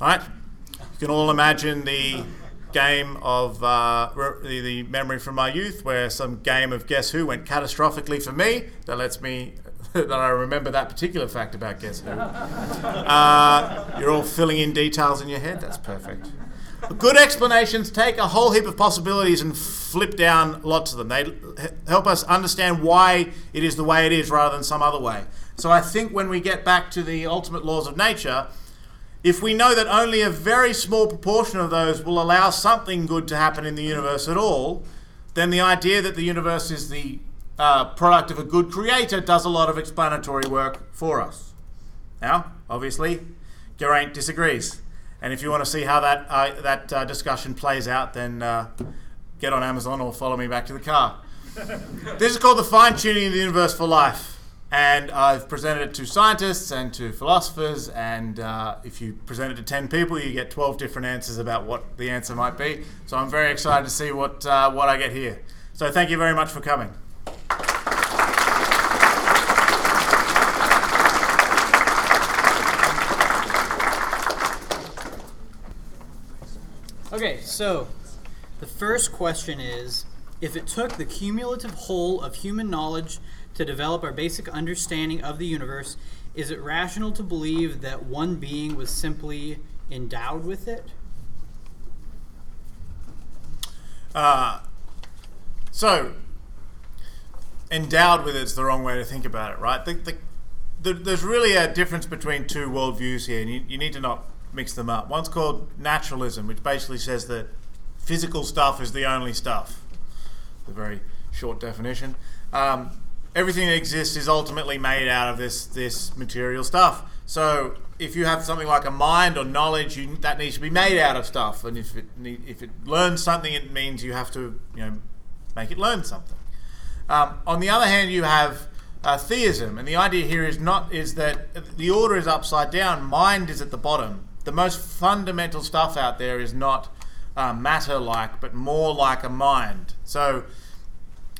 Speaker 3: Right? You can all imagine the game of uh, the, the memory from my youth where some game of Guess Who went catastrophically for me. That lets me that I remember that particular fact about Guess Who. Uh, you're all filling in details in your head. That's perfect. Good explanations take a whole heap of possibilities and flip down lots of them. They help us understand why it is the way it is rather than some other way. So I think when we get back to the ultimate laws of nature, if we know that only a very small proportion of those will allow something good to happen in the universe at all, then the idea that the universe is the uh, product of a good creator does a lot of explanatory work for us. Now, obviously, Geraint disagrees. And if you want to see how that uh, that uh, discussion plays out, then uh, get on Amazon or follow me back to the car. this is called the fine tuning of the universe for life, and I've presented it to scientists and to philosophers. And uh, if you present it to ten people, you get twelve different answers about what the answer might be. So I'm very excited to see what uh, what I get here. So thank you very much for coming.
Speaker 1: Okay, so the first question is if it took the cumulative whole of human knowledge to develop our basic understanding of the universe, is it rational to believe that one being was simply endowed with it?
Speaker 3: Uh, so, endowed with it's the wrong way to think about it, right? The, the, the, there's really a difference between two worldviews here, and you, you need to not mix them up. One's called naturalism, which basically says that physical stuff is the only stuff. The very short definition. Um, everything that exists is ultimately made out of this this material stuff. So if you have something like a mind or knowledge, you, that needs to be made out of stuff. And if it if it learns something, it means you have to you know make it learn something. Um, on the other hand, you have uh, theism, and the idea here is not is that the order is upside down. Mind is at the bottom, the most fundamental stuff out there is not uh, matter like, but more like a mind. So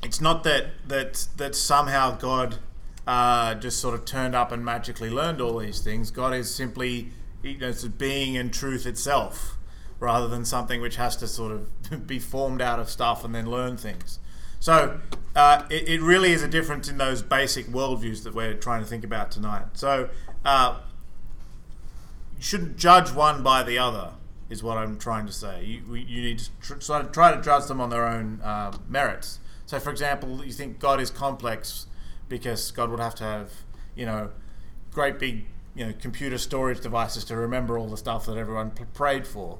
Speaker 3: it's not that that that somehow God uh, just sort of turned up and magically learned all these things. God is simply you know, it's being and truth itself, rather than something which has to sort of be formed out of stuff and then learn things. So uh, it, it, really is a difference in those basic worldviews that we're trying to think about tonight. So uh, you shouldn't judge one by the other, is what I'm trying to say. You, you need to try, to try to judge them on their own uh, merits. So, for example, you think God is complex because God would have to have, you know, great big, you know, computer storage devices to remember all the stuff that everyone p- prayed for.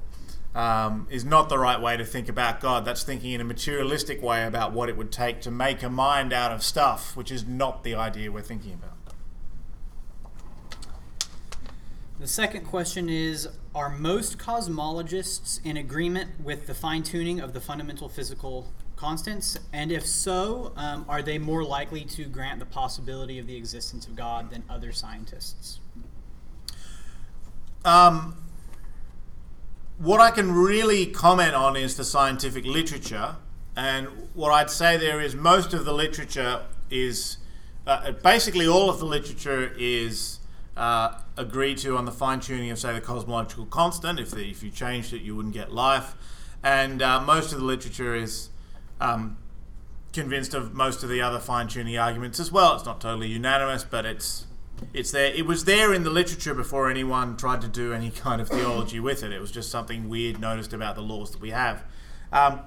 Speaker 3: Um, is not the right way to think about God. That's thinking in a materialistic way about what it would take to make a mind out of stuff, which is not the idea we're thinking about.
Speaker 1: The second question is Are most cosmologists in agreement with the fine tuning of the fundamental physical constants? And if so, um, are they more likely to grant the possibility of the existence of God than other scientists?
Speaker 3: Um, what I can really comment on is the scientific literature. And what I'd say there is most of the literature is uh, basically all of the literature is uh, agree to on the fine tuning of, say, the cosmological constant. If, the, if you changed it, you wouldn't get life. And uh, most of the literature is um, convinced of most of the other fine tuning arguments as well. It's not totally unanimous, but it's it's there. It was there in the literature before anyone tried to do any kind of theology with it. It was just something weird noticed about the laws that we have. Um,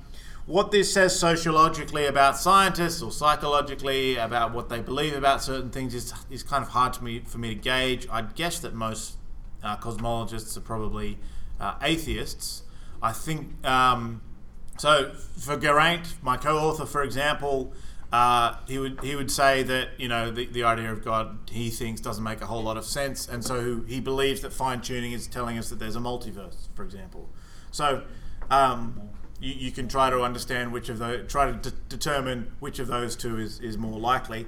Speaker 3: what this says sociologically about scientists or psychologically about what they believe about certain things is, is kind of hard to me, for me to gauge. I'd guess that most uh, cosmologists are probably uh, atheists. I think um, so. For Geraint, my co-author, for example, uh, he would he would say that you know the, the idea of God he thinks doesn't make a whole lot of sense, and so he believes that fine tuning is telling us that there's a multiverse, for example. So um, you, you can try to understand which of those, try to de- determine which of those two is, is more likely.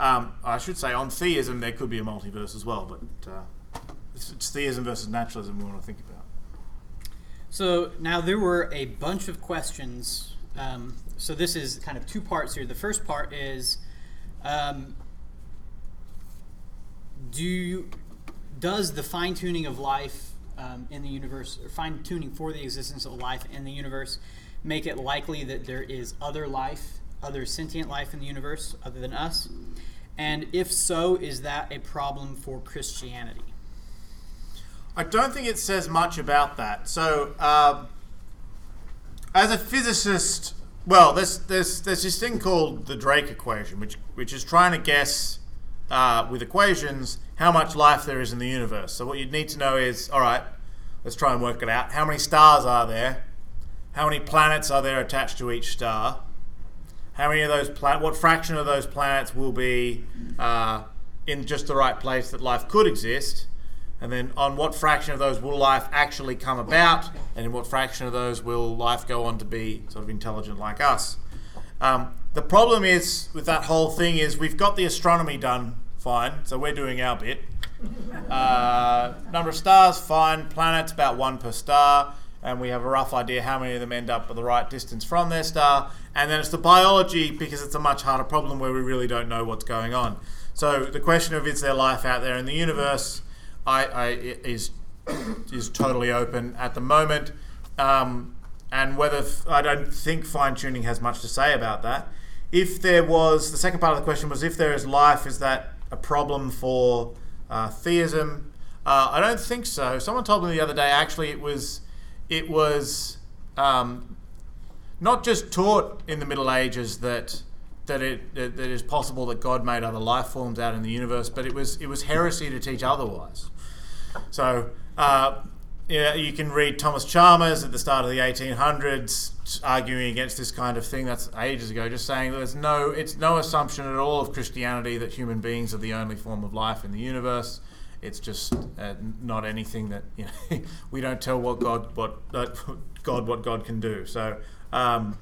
Speaker 3: Um, I should say on theism there could be a multiverse as well, but uh, it's, it's theism versus naturalism we want to think about.
Speaker 1: So now there were a bunch of questions. Um, so this is kind of two parts here. The first part is, um, do you, does the fine tuning of life um, in the universe, or fine tuning for the existence of life in the universe, make it likely that there is other life, other sentient life in the universe other than us? And if so, is that a problem for Christianity?
Speaker 3: I don't think it says much about that. So, uh, as a physicist, well, there's, there's, there's this thing called the Drake equation, which, which is trying to guess uh, with equations how much life there is in the universe. So, what you'd need to know is all right, let's try and work it out. How many stars are there? How many planets are there attached to each star? How many of those pla- what fraction of those planets will be uh, in just the right place that life could exist? And then on what fraction of those will life actually come about? And in what fraction of those will life go on to be sort of intelligent like us? Um, the problem is with that whole thing is we've got the astronomy done fine, so we're doing our bit. Uh, number of stars, fine. Planets, about one per star. And we have a rough idea how many of them end up at the right distance from their star. And then it's the biology, because it's a much harder problem where we really don't know what's going on. So the question of is there life out there in the universe I, I, is, is totally open at the moment. Um, and whether I don't think fine tuning has much to say about that. If there was, the second part of the question was if there is life, is that a problem for uh, theism? Uh, I don't think so. Someone told me the other day. Actually, it was it was um, not just taught in the Middle Ages that that it that it is possible that God made other life forms out in the universe, but it was it was heresy to teach otherwise. So. Uh, yeah, you can read Thomas Chalmers at the start of the 1800s arguing against this kind of thing. That's ages ago, just saying there's no, it's no assumption at all of Christianity that human beings are the only form of life in the universe. It's just uh, not anything that you know. we don't tell what God what uh, God what God can do. So um,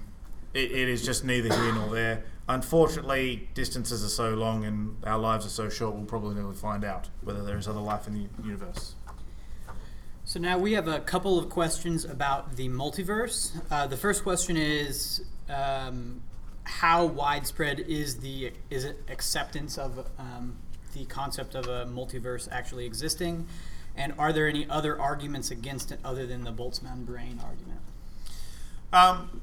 Speaker 3: it, it is just neither here nor there. Unfortunately, distances are so long and our lives are so short. We'll probably never find out whether there is other life in the universe.
Speaker 1: So now we have a couple of questions about the multiverse. Uh, the first question is um, how widespread is the is it acceptance of um, the concept of a multiverse actually existing, and are there any other arguments against it other than the Boltzmann brain argument?
Speaker 3: Um,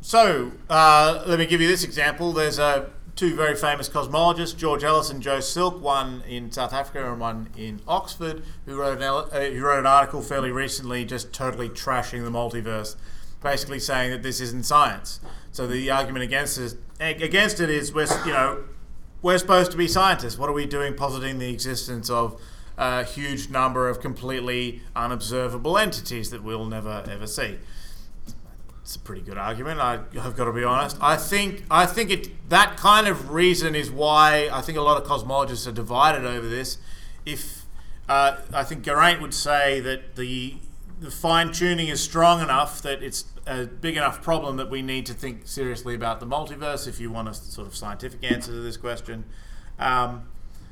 Speaker 3: so uh, let me give you this example. There's a two very famous cosmologists, George Ellis and Joe Silk, one in South Africa and one in Oxford, who wrote an, uh, who wrote an article fairly recently just totally trashing the multiverse, basically saying that this isn't science. So the argument against it, against it is we're, you know, we're supposed to be scientists. What are we doing positing the existence of a huge number of completely unobservable entities that we'll never ever see? It's a pretty good argument. I, have got to be honest. I think I think it that kind of reason is why I think a lot of cosmologists are divided over this. If uh, I think Geraint would say that the the fine tuning is strong enough that it's a big enough problem that we need to think seriously about the multiverse. If you want a sort of scientific answer to this question. Um,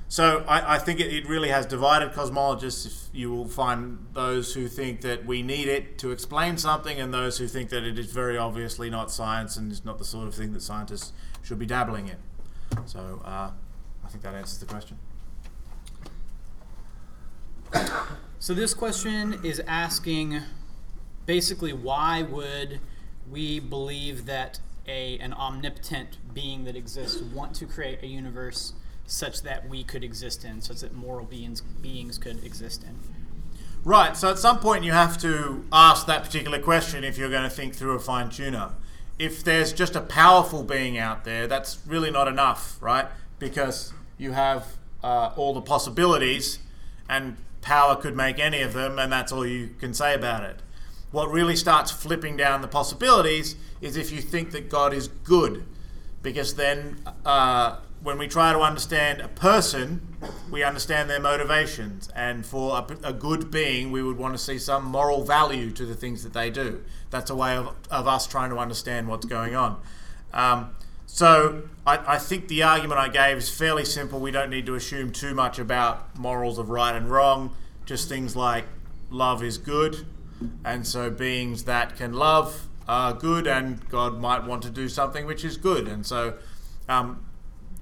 Speaker 3: so I, I think it, it, really has divided cosmologists. If you will find those who think that we need it to explain something, and those who think that it is very obviously not science and is not the sort of thing that scientists should be dabbling in. So uh, I think that answers the question.
Speaker 1: So this question is asking, basically, why would we believe that a an omnipotent being that exists want to create a universe? Such that we could exist in, such that moral beings beings could exist in.
Speaker 3: Right. So at some point you have to ask that particular question if you're going to think through a fine tuner. if there's just a powerful being out there, that's really not enough, right? Because you have uh, all the possibilities, and power could make any of them, and that's all you can say about it. What really starts flipping down the possibilities is if you think that God is good, because then uh, when we try to understand a person, we understand their motivations. And for a, a, good being, we would want to see some moral value to the things that they do. That's a way of, of us trying to understand what's going on. Um, so I, I, think the argument I gave is fairly simple. We don't need to assume too much about morals of right and wrong, just things like love is good. And so beings that can love are good, and God might want to do something which is good. And so um,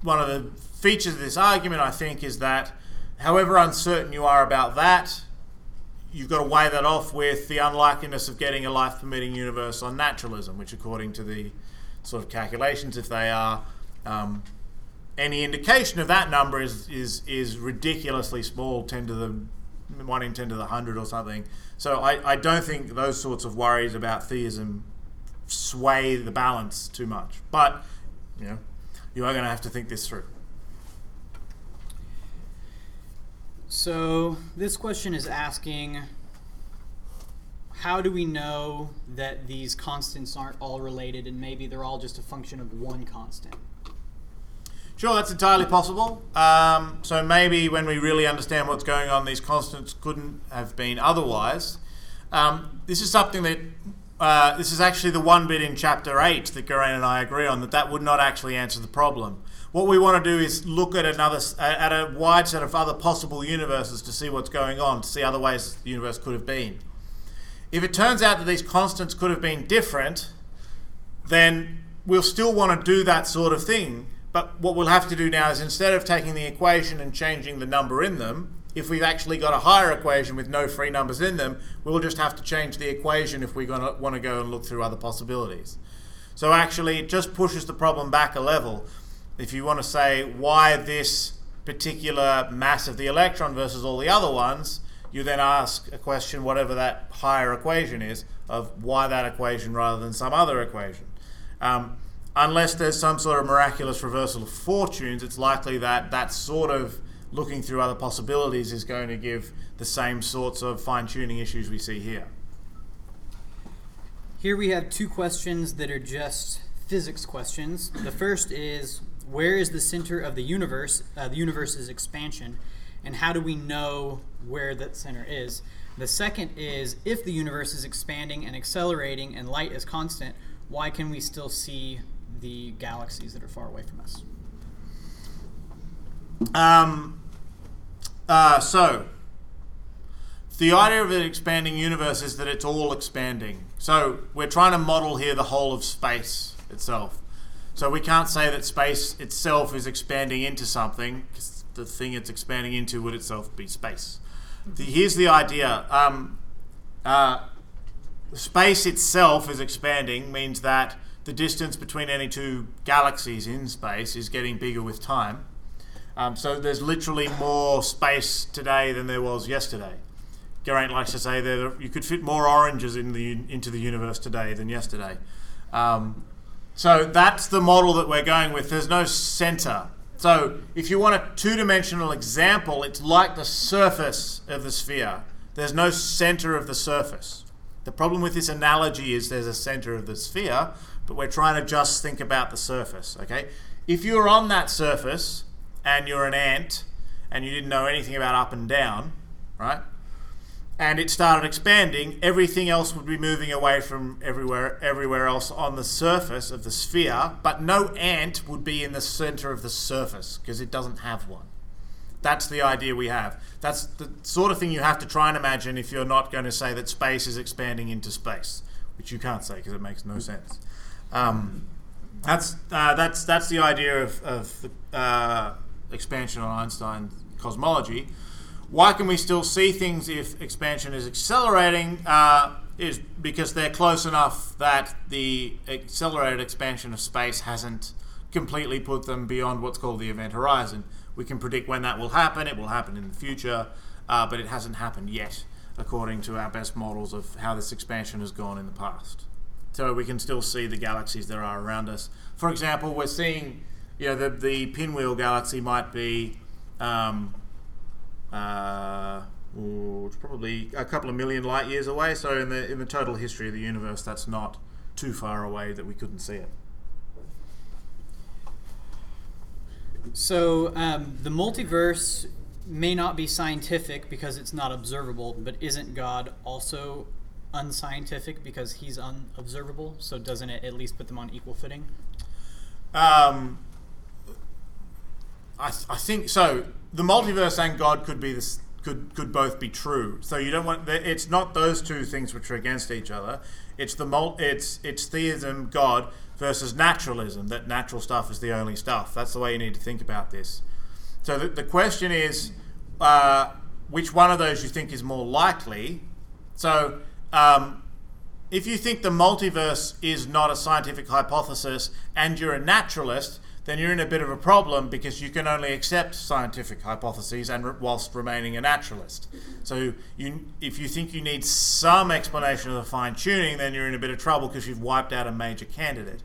Speaker 3: one of the features of this argument, I think, is that however uncertain you are about that, you've got to weigh that off with the unlikeliness of getting a life permitting universe on naturalism, which, according to the sort of calculations, if they are, um, any indication of that number is, is, is ridiculously small, 10 to the 1 in 10 to the 100 or something. So I, I don't think those sorts of worries about theism sway the balance too much. But, you know, you are going to have to think this through.
Speaker 1: So, this question is asking how do we know that these constants aren't all related and maybe they're all just a function of one constant?
Speaker 3: Sure, that's entirely possible. Um, so maybe when we really understand what's going on, these constants couldn't have been otherwise. Um, this is something that uh, this is actually the one bit in chapter 8 that Geraint and I agree on that that would not actually answer the problem. What we want to do is look at another at a wide set of other possible universes to see what's going on, to see other ways the universe could have been. If it turns out that these constants could have been different, then we'll still want to do that sort of thing. But what we'll have to do now is instead of taking the equation and changing the number in them, if we've actually got a higher equation with no free numbers in them, we'll just have to change the equation if we want to go and look through other possibilities. So actually, it just pushes the problem back a level. If you want to say why this particular mass of the electron versus all the other ones, you then ask a question, whatever that higher equation is, of why that equation rather than some other equation. Um, unless there's some sort of miraculous reversal of fortunes, it's likely that that sort of looking through other possibilities is going to give the same sorts of fine tuning issues we see here.
Speaker 1: Here we have two questions that are just physics questions. The first is where is the center of the universe, uh, the universe's expansion, and how do we know where that center is? The second is if the universe is expanding and accelerating and light is constant, why can we still see the galaxies that are far away from us?
Speaker 3: Um, uh, so, the idea of an expanding universe is that it's all expanding. So, we're trying to model here the whole of space itself. So, we can't say that space itself is expanding into something, because the thing it's expanding into would itself be space. The, here's the idea um, uh, space itself is expanding, means that the distance between any two galaxies in space is getting bigger with time. Um, so there's literally more space today than there was yesterday. Geraint likes to say that you could fit more oranges in the into the universe today than yesterday. Um, so that's the model that we're going with. There's no center. So if you want a two-dimensional example, it's like the surface of the sphere. There's no center of the surface. The problem with this analogy is there's a center of the sphere, but we're trying to just think about the surface. Okay, if you're on that surface and you're an ant and you didn't know anything about up and down, right? And it started expanding, everything else would be moving away from everywhere everywhere else on the surface of the sphere, but no ant would be in the center of the surface because it doesn't have one. That's the idea we have. That's the sort of thing you have to try and imagine if you're not going to say that space is expanding into space, which you can't say because it makes no sense. Um, that's uh, that's that's the idea of, of uh, expansion on Einstein cosmology. Why can we still see things if expansion is accelerating? Uh, is because they're close enough that the accelerated expansion of space hasn't completely put them beyond what's called the event horizon. We can predict when that will happen. It will happen in the future, uh, but it hasn't happened yet, according to our best models of how this expansion has gone in the past. so we can still see the galaxies that are around us. For example, we're seeing, you know, the, the pinwheel galaxy might be um, uh, ooh, it's probably a couple of million light years away. So in the in the total history of the universe, that's not too far away that we couldn't see it.
Speaker 1: So um, the multiverse may not be scientific because it's not observable, but isn't God also unscientific because he's unobservable? So doesn't it at least put them on equal footing?
Speaker 3: Um, I, I think so. The multiverse and God could be this could could both be true. So you don't want it's not those two things which are against each other. It's the mul, it's it's theism, God versus naturalism. That natural stuff is the only stuff. That's the way you need to think about this. So the, the question is, uh, which one of those you think is more likely? So um, if you think the multiverse is not a scientific hypothesis and you're a naturalist, then you're in a bit of a problem because you can only accept scientific hypotheses and whilst remaining a naturalist. So you, if you think you need some explanation of the fine tuning, then you're in a bit of trouble because you've wiped out a major candidate.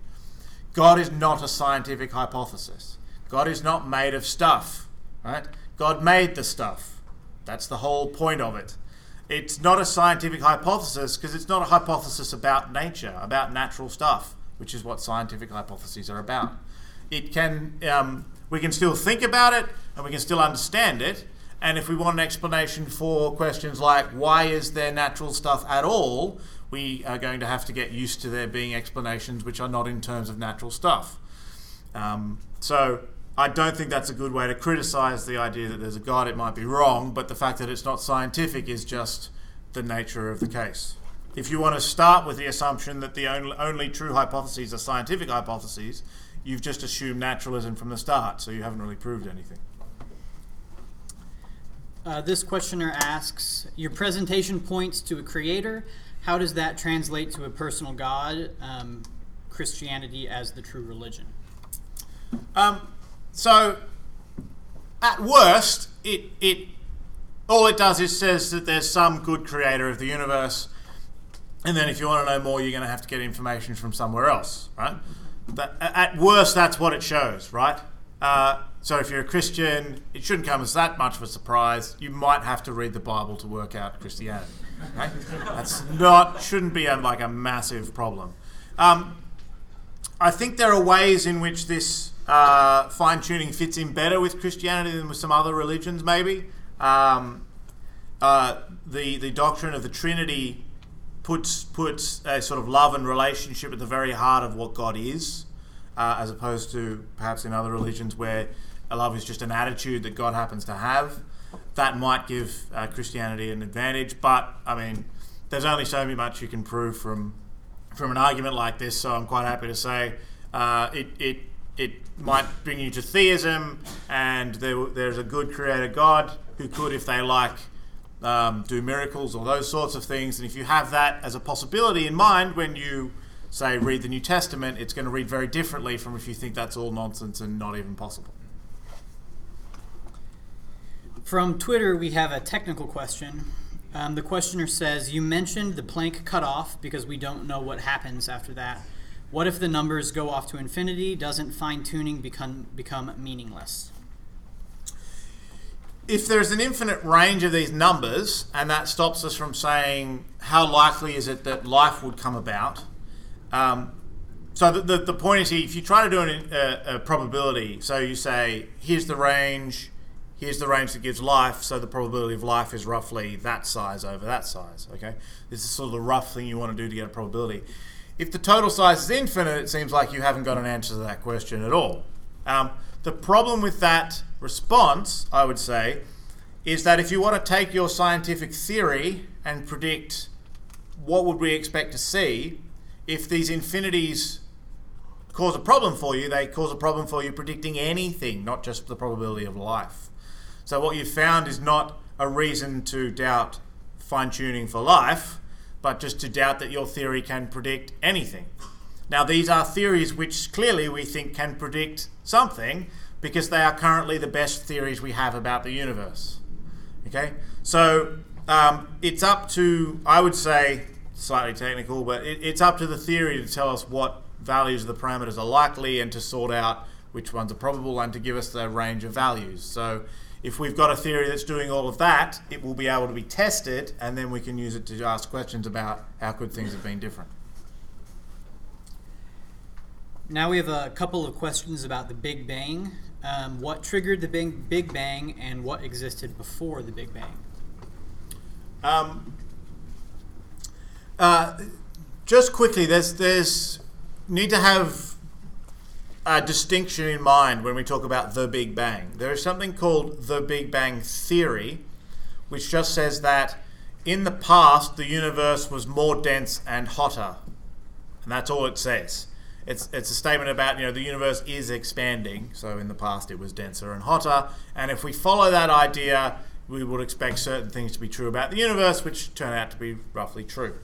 Speaker 3: God is not a scientific hypothesis. God is not made of stuff, right? God made the stuff. That's the whole point of it. It's not a scientific hypothesis because it's not a hypothesis about nature, about natural stuff, which is what scientific hypotheses are about it can um, we can still think about it and we can still understand it. And if we want an explanation for questions like why is there natural stuff at all, we are going to have to get used to there being explanations which are not in terms of natural stuff. Um, so I don't think that's a good way to criticize the idea that there's a God. It might be wrong, but the fact that it's not scientific is just the nature of the case. If you want to start with the assumption that the only, only true hypotheses are scientific hypotheses, you've just assumed naturalism from the start, so you haven't really proved anything.
Speaker 1: Uh, this questioner asks Your presentation points to a creator. How does that translate to a personal God, um, Christianity as the true religion?
Speaker 3: Um, so, at worst, it, it all it does is says that there's some good creator of the universe, and then if you want to know more, you're going to have to get information from somewhere else, right? That, at worst, that's what it shows, right? Uh, so if you're a Christian, it shouldn't come as that much of a surprise. You might have to read the Bible to work out Christianity. Right? That's not shouldn't be a, like a massive problem. Um, I think there are ways in which this uh, fine tuning fits in better with Christianity than with some other religions. Maybe um, uh, the the doctrine of the Trinity puts puts a sort of love and relationship at the very heart of what God is, uh, as opposed to perhaps in other religions where a love is just an attitude that God happens to have. That might give uh, Christianity an advantage, but I mean, there's only so much you can prove from from an argument like this. So I'm quite happy to say uh, it it it might bring you to theism, and there, there's a good creator God who could, if they like, um, do miracles or those sorts of things. And if you have that as a possibility in mind when you, say, read the New Testament, it's going to read very differently from if you think that's all nonsense and not even possible.
Speaker 1: From Twitter, we have a technical question. Um, the questioner says, You mentioned the Planck cutoff because we don't know what happens after that. What if the numbers go off to infinity? Doesn't fine tuning become, become meaningless?
Speaker 3: If there's an infinite range of these numbers, and that stops us from saying how likely is it that life would come about. Um, so the, the, the, point is, if you try to do an, a, a, probability, so you say, here's the range, here's the range that gives life, so the probability of life is roughly that size over that size. Okay, this is sort of the rough thing you want to do to get a probability. If the total size is infinite, it seems like you haven't got an answer to that question at all. Um, the problem with that response, I would say, is that if you want to take your scientific theory and predict what would we expect to see, if these infinities cause a problem for you, they cause a problem for you predicting anything, not just the probability of life. So what you've found is not a reason to doubt fine tuning for life, but just to doubt that your theory can predict anything. Now, these are theories which clearly we think can predict something because they are currently the best theories we have about the universe. Okay, so um, it's up to, I would say, slightly technical, but it, it's up to the theory to tell us what values of the parameters are likely and to sort out which ones are probable and to give us the range of values. So if we've got a theory that's doing all of that, it will be able to be tested and then we can use it to ask questions about how could things have been different.
Speaker 1: Now we have a couple of questions about the Big Bang. Um, what triggered the Big, Big Bang and what existed before the Big Bang?
Speaker 3: Um, uh, just quickly, there's there's need to have a distinction in mind when we talk about the Big Bang. There is something called the Big Bang theory, which just says that in the past the universe was more dense and hotter, and that's all it says. It's, it's a statement about you know the universe is expanding. So in the past it was denser and hotter, and if we follow that idea, we would expect certain things to be true about the universe, which turn out to be roughly true.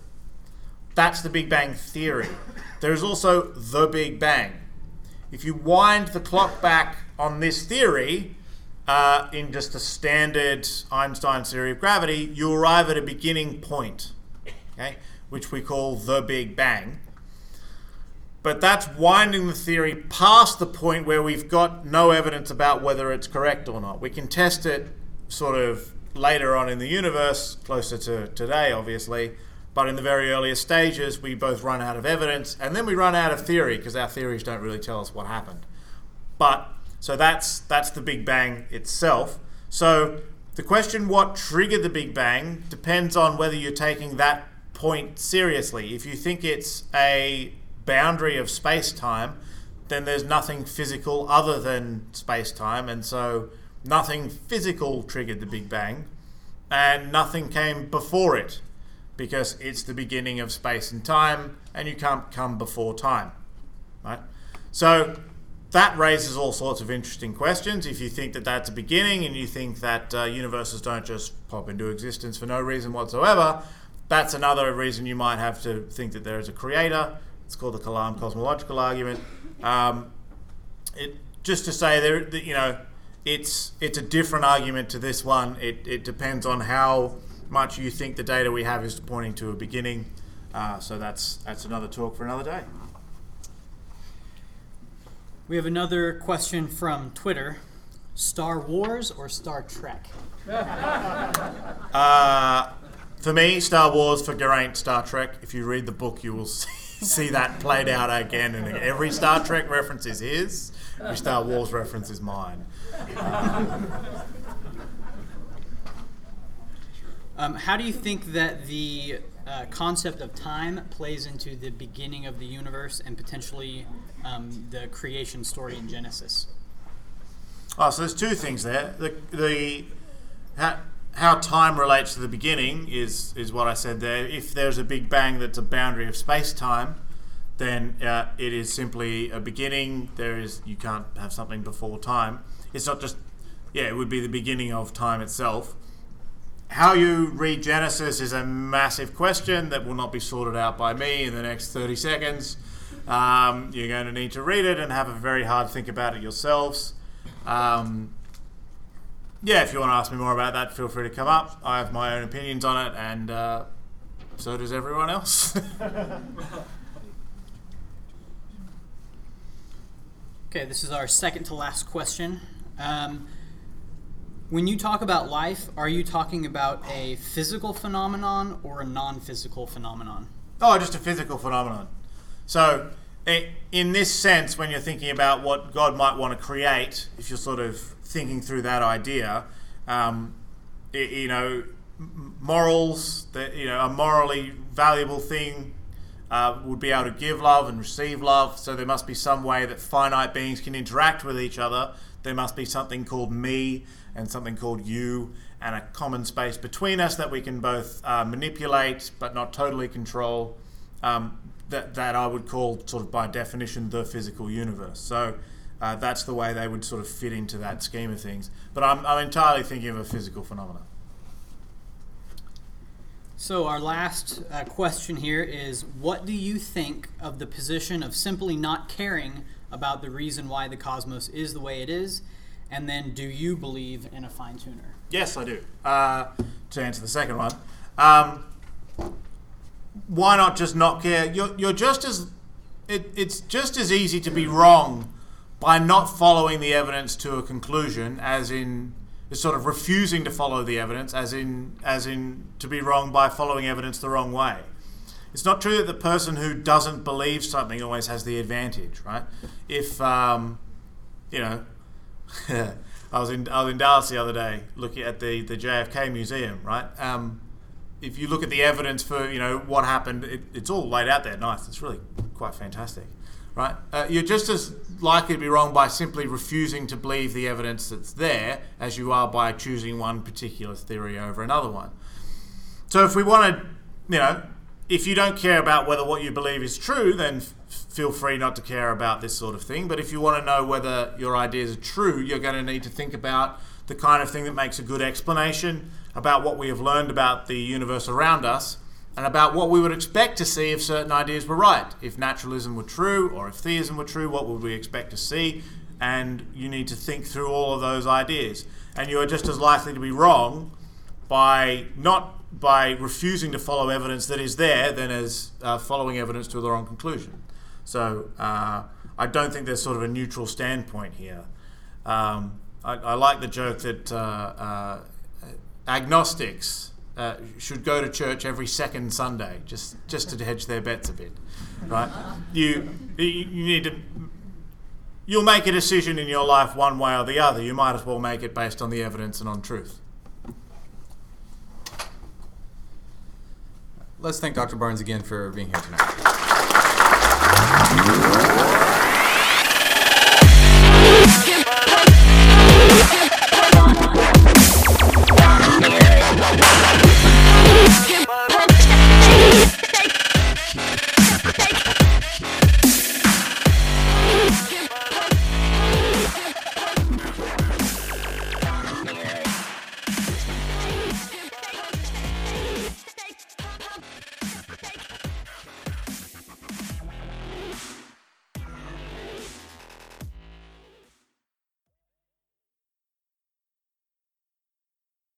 Speaker 3: That's the Big Bang Theory. There is also the Big Bang. If you wind the clock back on this theory uh, in just a standard Einstein theory of gravity, you arrive at a beginning point, okay, which we call the Big Bang. But that's winding the theory past the point where we've got no evidence about whether it's correct or not. We can test it sort of later on in the universe, closer to today, obviously. But in the very earliest stages, we both run out of evidence and then we run out of theory because our theories don't really tell us what happened. But so that's that's the Big Bang itself. So the question what triggered the Big Bang depends on whether you're taking that point seriously. If you think it's a boundary of space time, then there's nothing physical other than space time, and so nothing physical triggered the Big Bang, and nothing came before it because it's the beginning of space and time, and you can't come before time, right? So that raises all sorts of interesting questions. If you think that that's a beginning, and you think that uh, universes don't just pop into existence for no reason whatsoever, that's another reason you might have to think that there is a creator. It's called the Kalam cosmological argument. Um, it, just to say there, you know, it's it's a different argument to this one. It, it depends on how much you think the data we have is pointing to a beginning. Uh, so that's that's another talk for another day.
Speaker 1: We have another question from Twitter: Star Wars or Star Trek?
Speaker 3: Uh, for me, Star Wars. For Geraint, Star Trek. If you read the book, you will see, see that played out again and again. Every Star Trek reference is his. Every Star Wars reference is mine.
Speaker 1: Um, how do you think that the uh, concept of time plays into the beginning of the universe and potentially um, the creation story in Genesis?
Speaker 3: Oh, so there's two things there. The the how, how time relates to the beginning is is what I said there. If there's a big bang that's a boundary of space time, then uh, it is simply a beginning. There is you can't have something before time. It's not just yeah, it would be the beginning of time itself. How you read Genesis is a massive question that will not be sorted out by me in the next 30 seconds. Um, you're going to need to read it and have a very hard think about it yourselves. Um, yeah, if you want to ask me more about that, feel free to come up. I have my own opinions on it, and uh, so does everyone else.
Speaker 1: Okay, this is our second to last question. Um, when you talk about life, are you talking about a physical phenomenon or a non physical phenomenon?
Speaker 3: Oh, just a physical phenomenon. So, in this sense, when you're thinking about what God might want to create, if you're sort of thinking through that idea, um, i you know, morals, that you know, a morally valuable thing uh, would be able to give love and receive love. So there must be some way that finite beings can interact with each other. There must be something called me and something called you, and a common space between us that we can both uh, manipulate but not totally control. Um, that, that I would call, sort of by definition, the physical universe. So uh, that's the way they would sort of fit into that scheme of things. But I'm, I'm entirely thinking of a physical phenomenon.
Speaker 1: So, our last uh, question here is What do you think of the position of simply not caring about the reason why the cosmos is the way it is? And then, do you believe in a fine tuner?
Speaker 3: Yes, I do. Uh, to answer the second one, um, why not just not care? You're, you're just as it, it's just as easy to be wrong by not following the evidence to a conclusion as in sort of refusing to follow the evidence as in as in to be wrong by following evidence the wrong way it's not true that the person who doesn't believe something always has the advantage right if um, you know I was in I was in Dallas the other day looking at the the JFK museum right um, if you look at the evidence for you know what happened, it, it's all laid out there. Nice. It's really quite fantastic, right? Uh, you're just as likely to be wrong by simply refusing to believe the evidence that's there as you are by choosing one particular theory over another one. So if we want to, you know, if you don't care about whether what you believe is true, then f- feel free not to care about this sort of thing. But if you want to know whether your ideas are true, you're going to need to think about the kind of thing that makes a good explanation about what we have learned about the universe around us and about what we would expect to see if certain ideas were right. If naturalism were true or if theism were true, what would we expect to see? And you need to think through all of those ideas. And you are just as likely to be wrong by not by refusing to follow evidence that is there than as uh, following evidence to the wrong conclusion. So uh, I don't think there's sort of a neutral standpoint here. Um, I, I, like the joke that uh, uh agnostics uh, should go to church every second Sunday, just just to hedge their bets a bit, right? You you need to. You'll make a decision in your life one way or the other. You might as well make it based on the evidence and on truth.
Speaker 2: Let's thank Dr. Barnes again for being here tonight.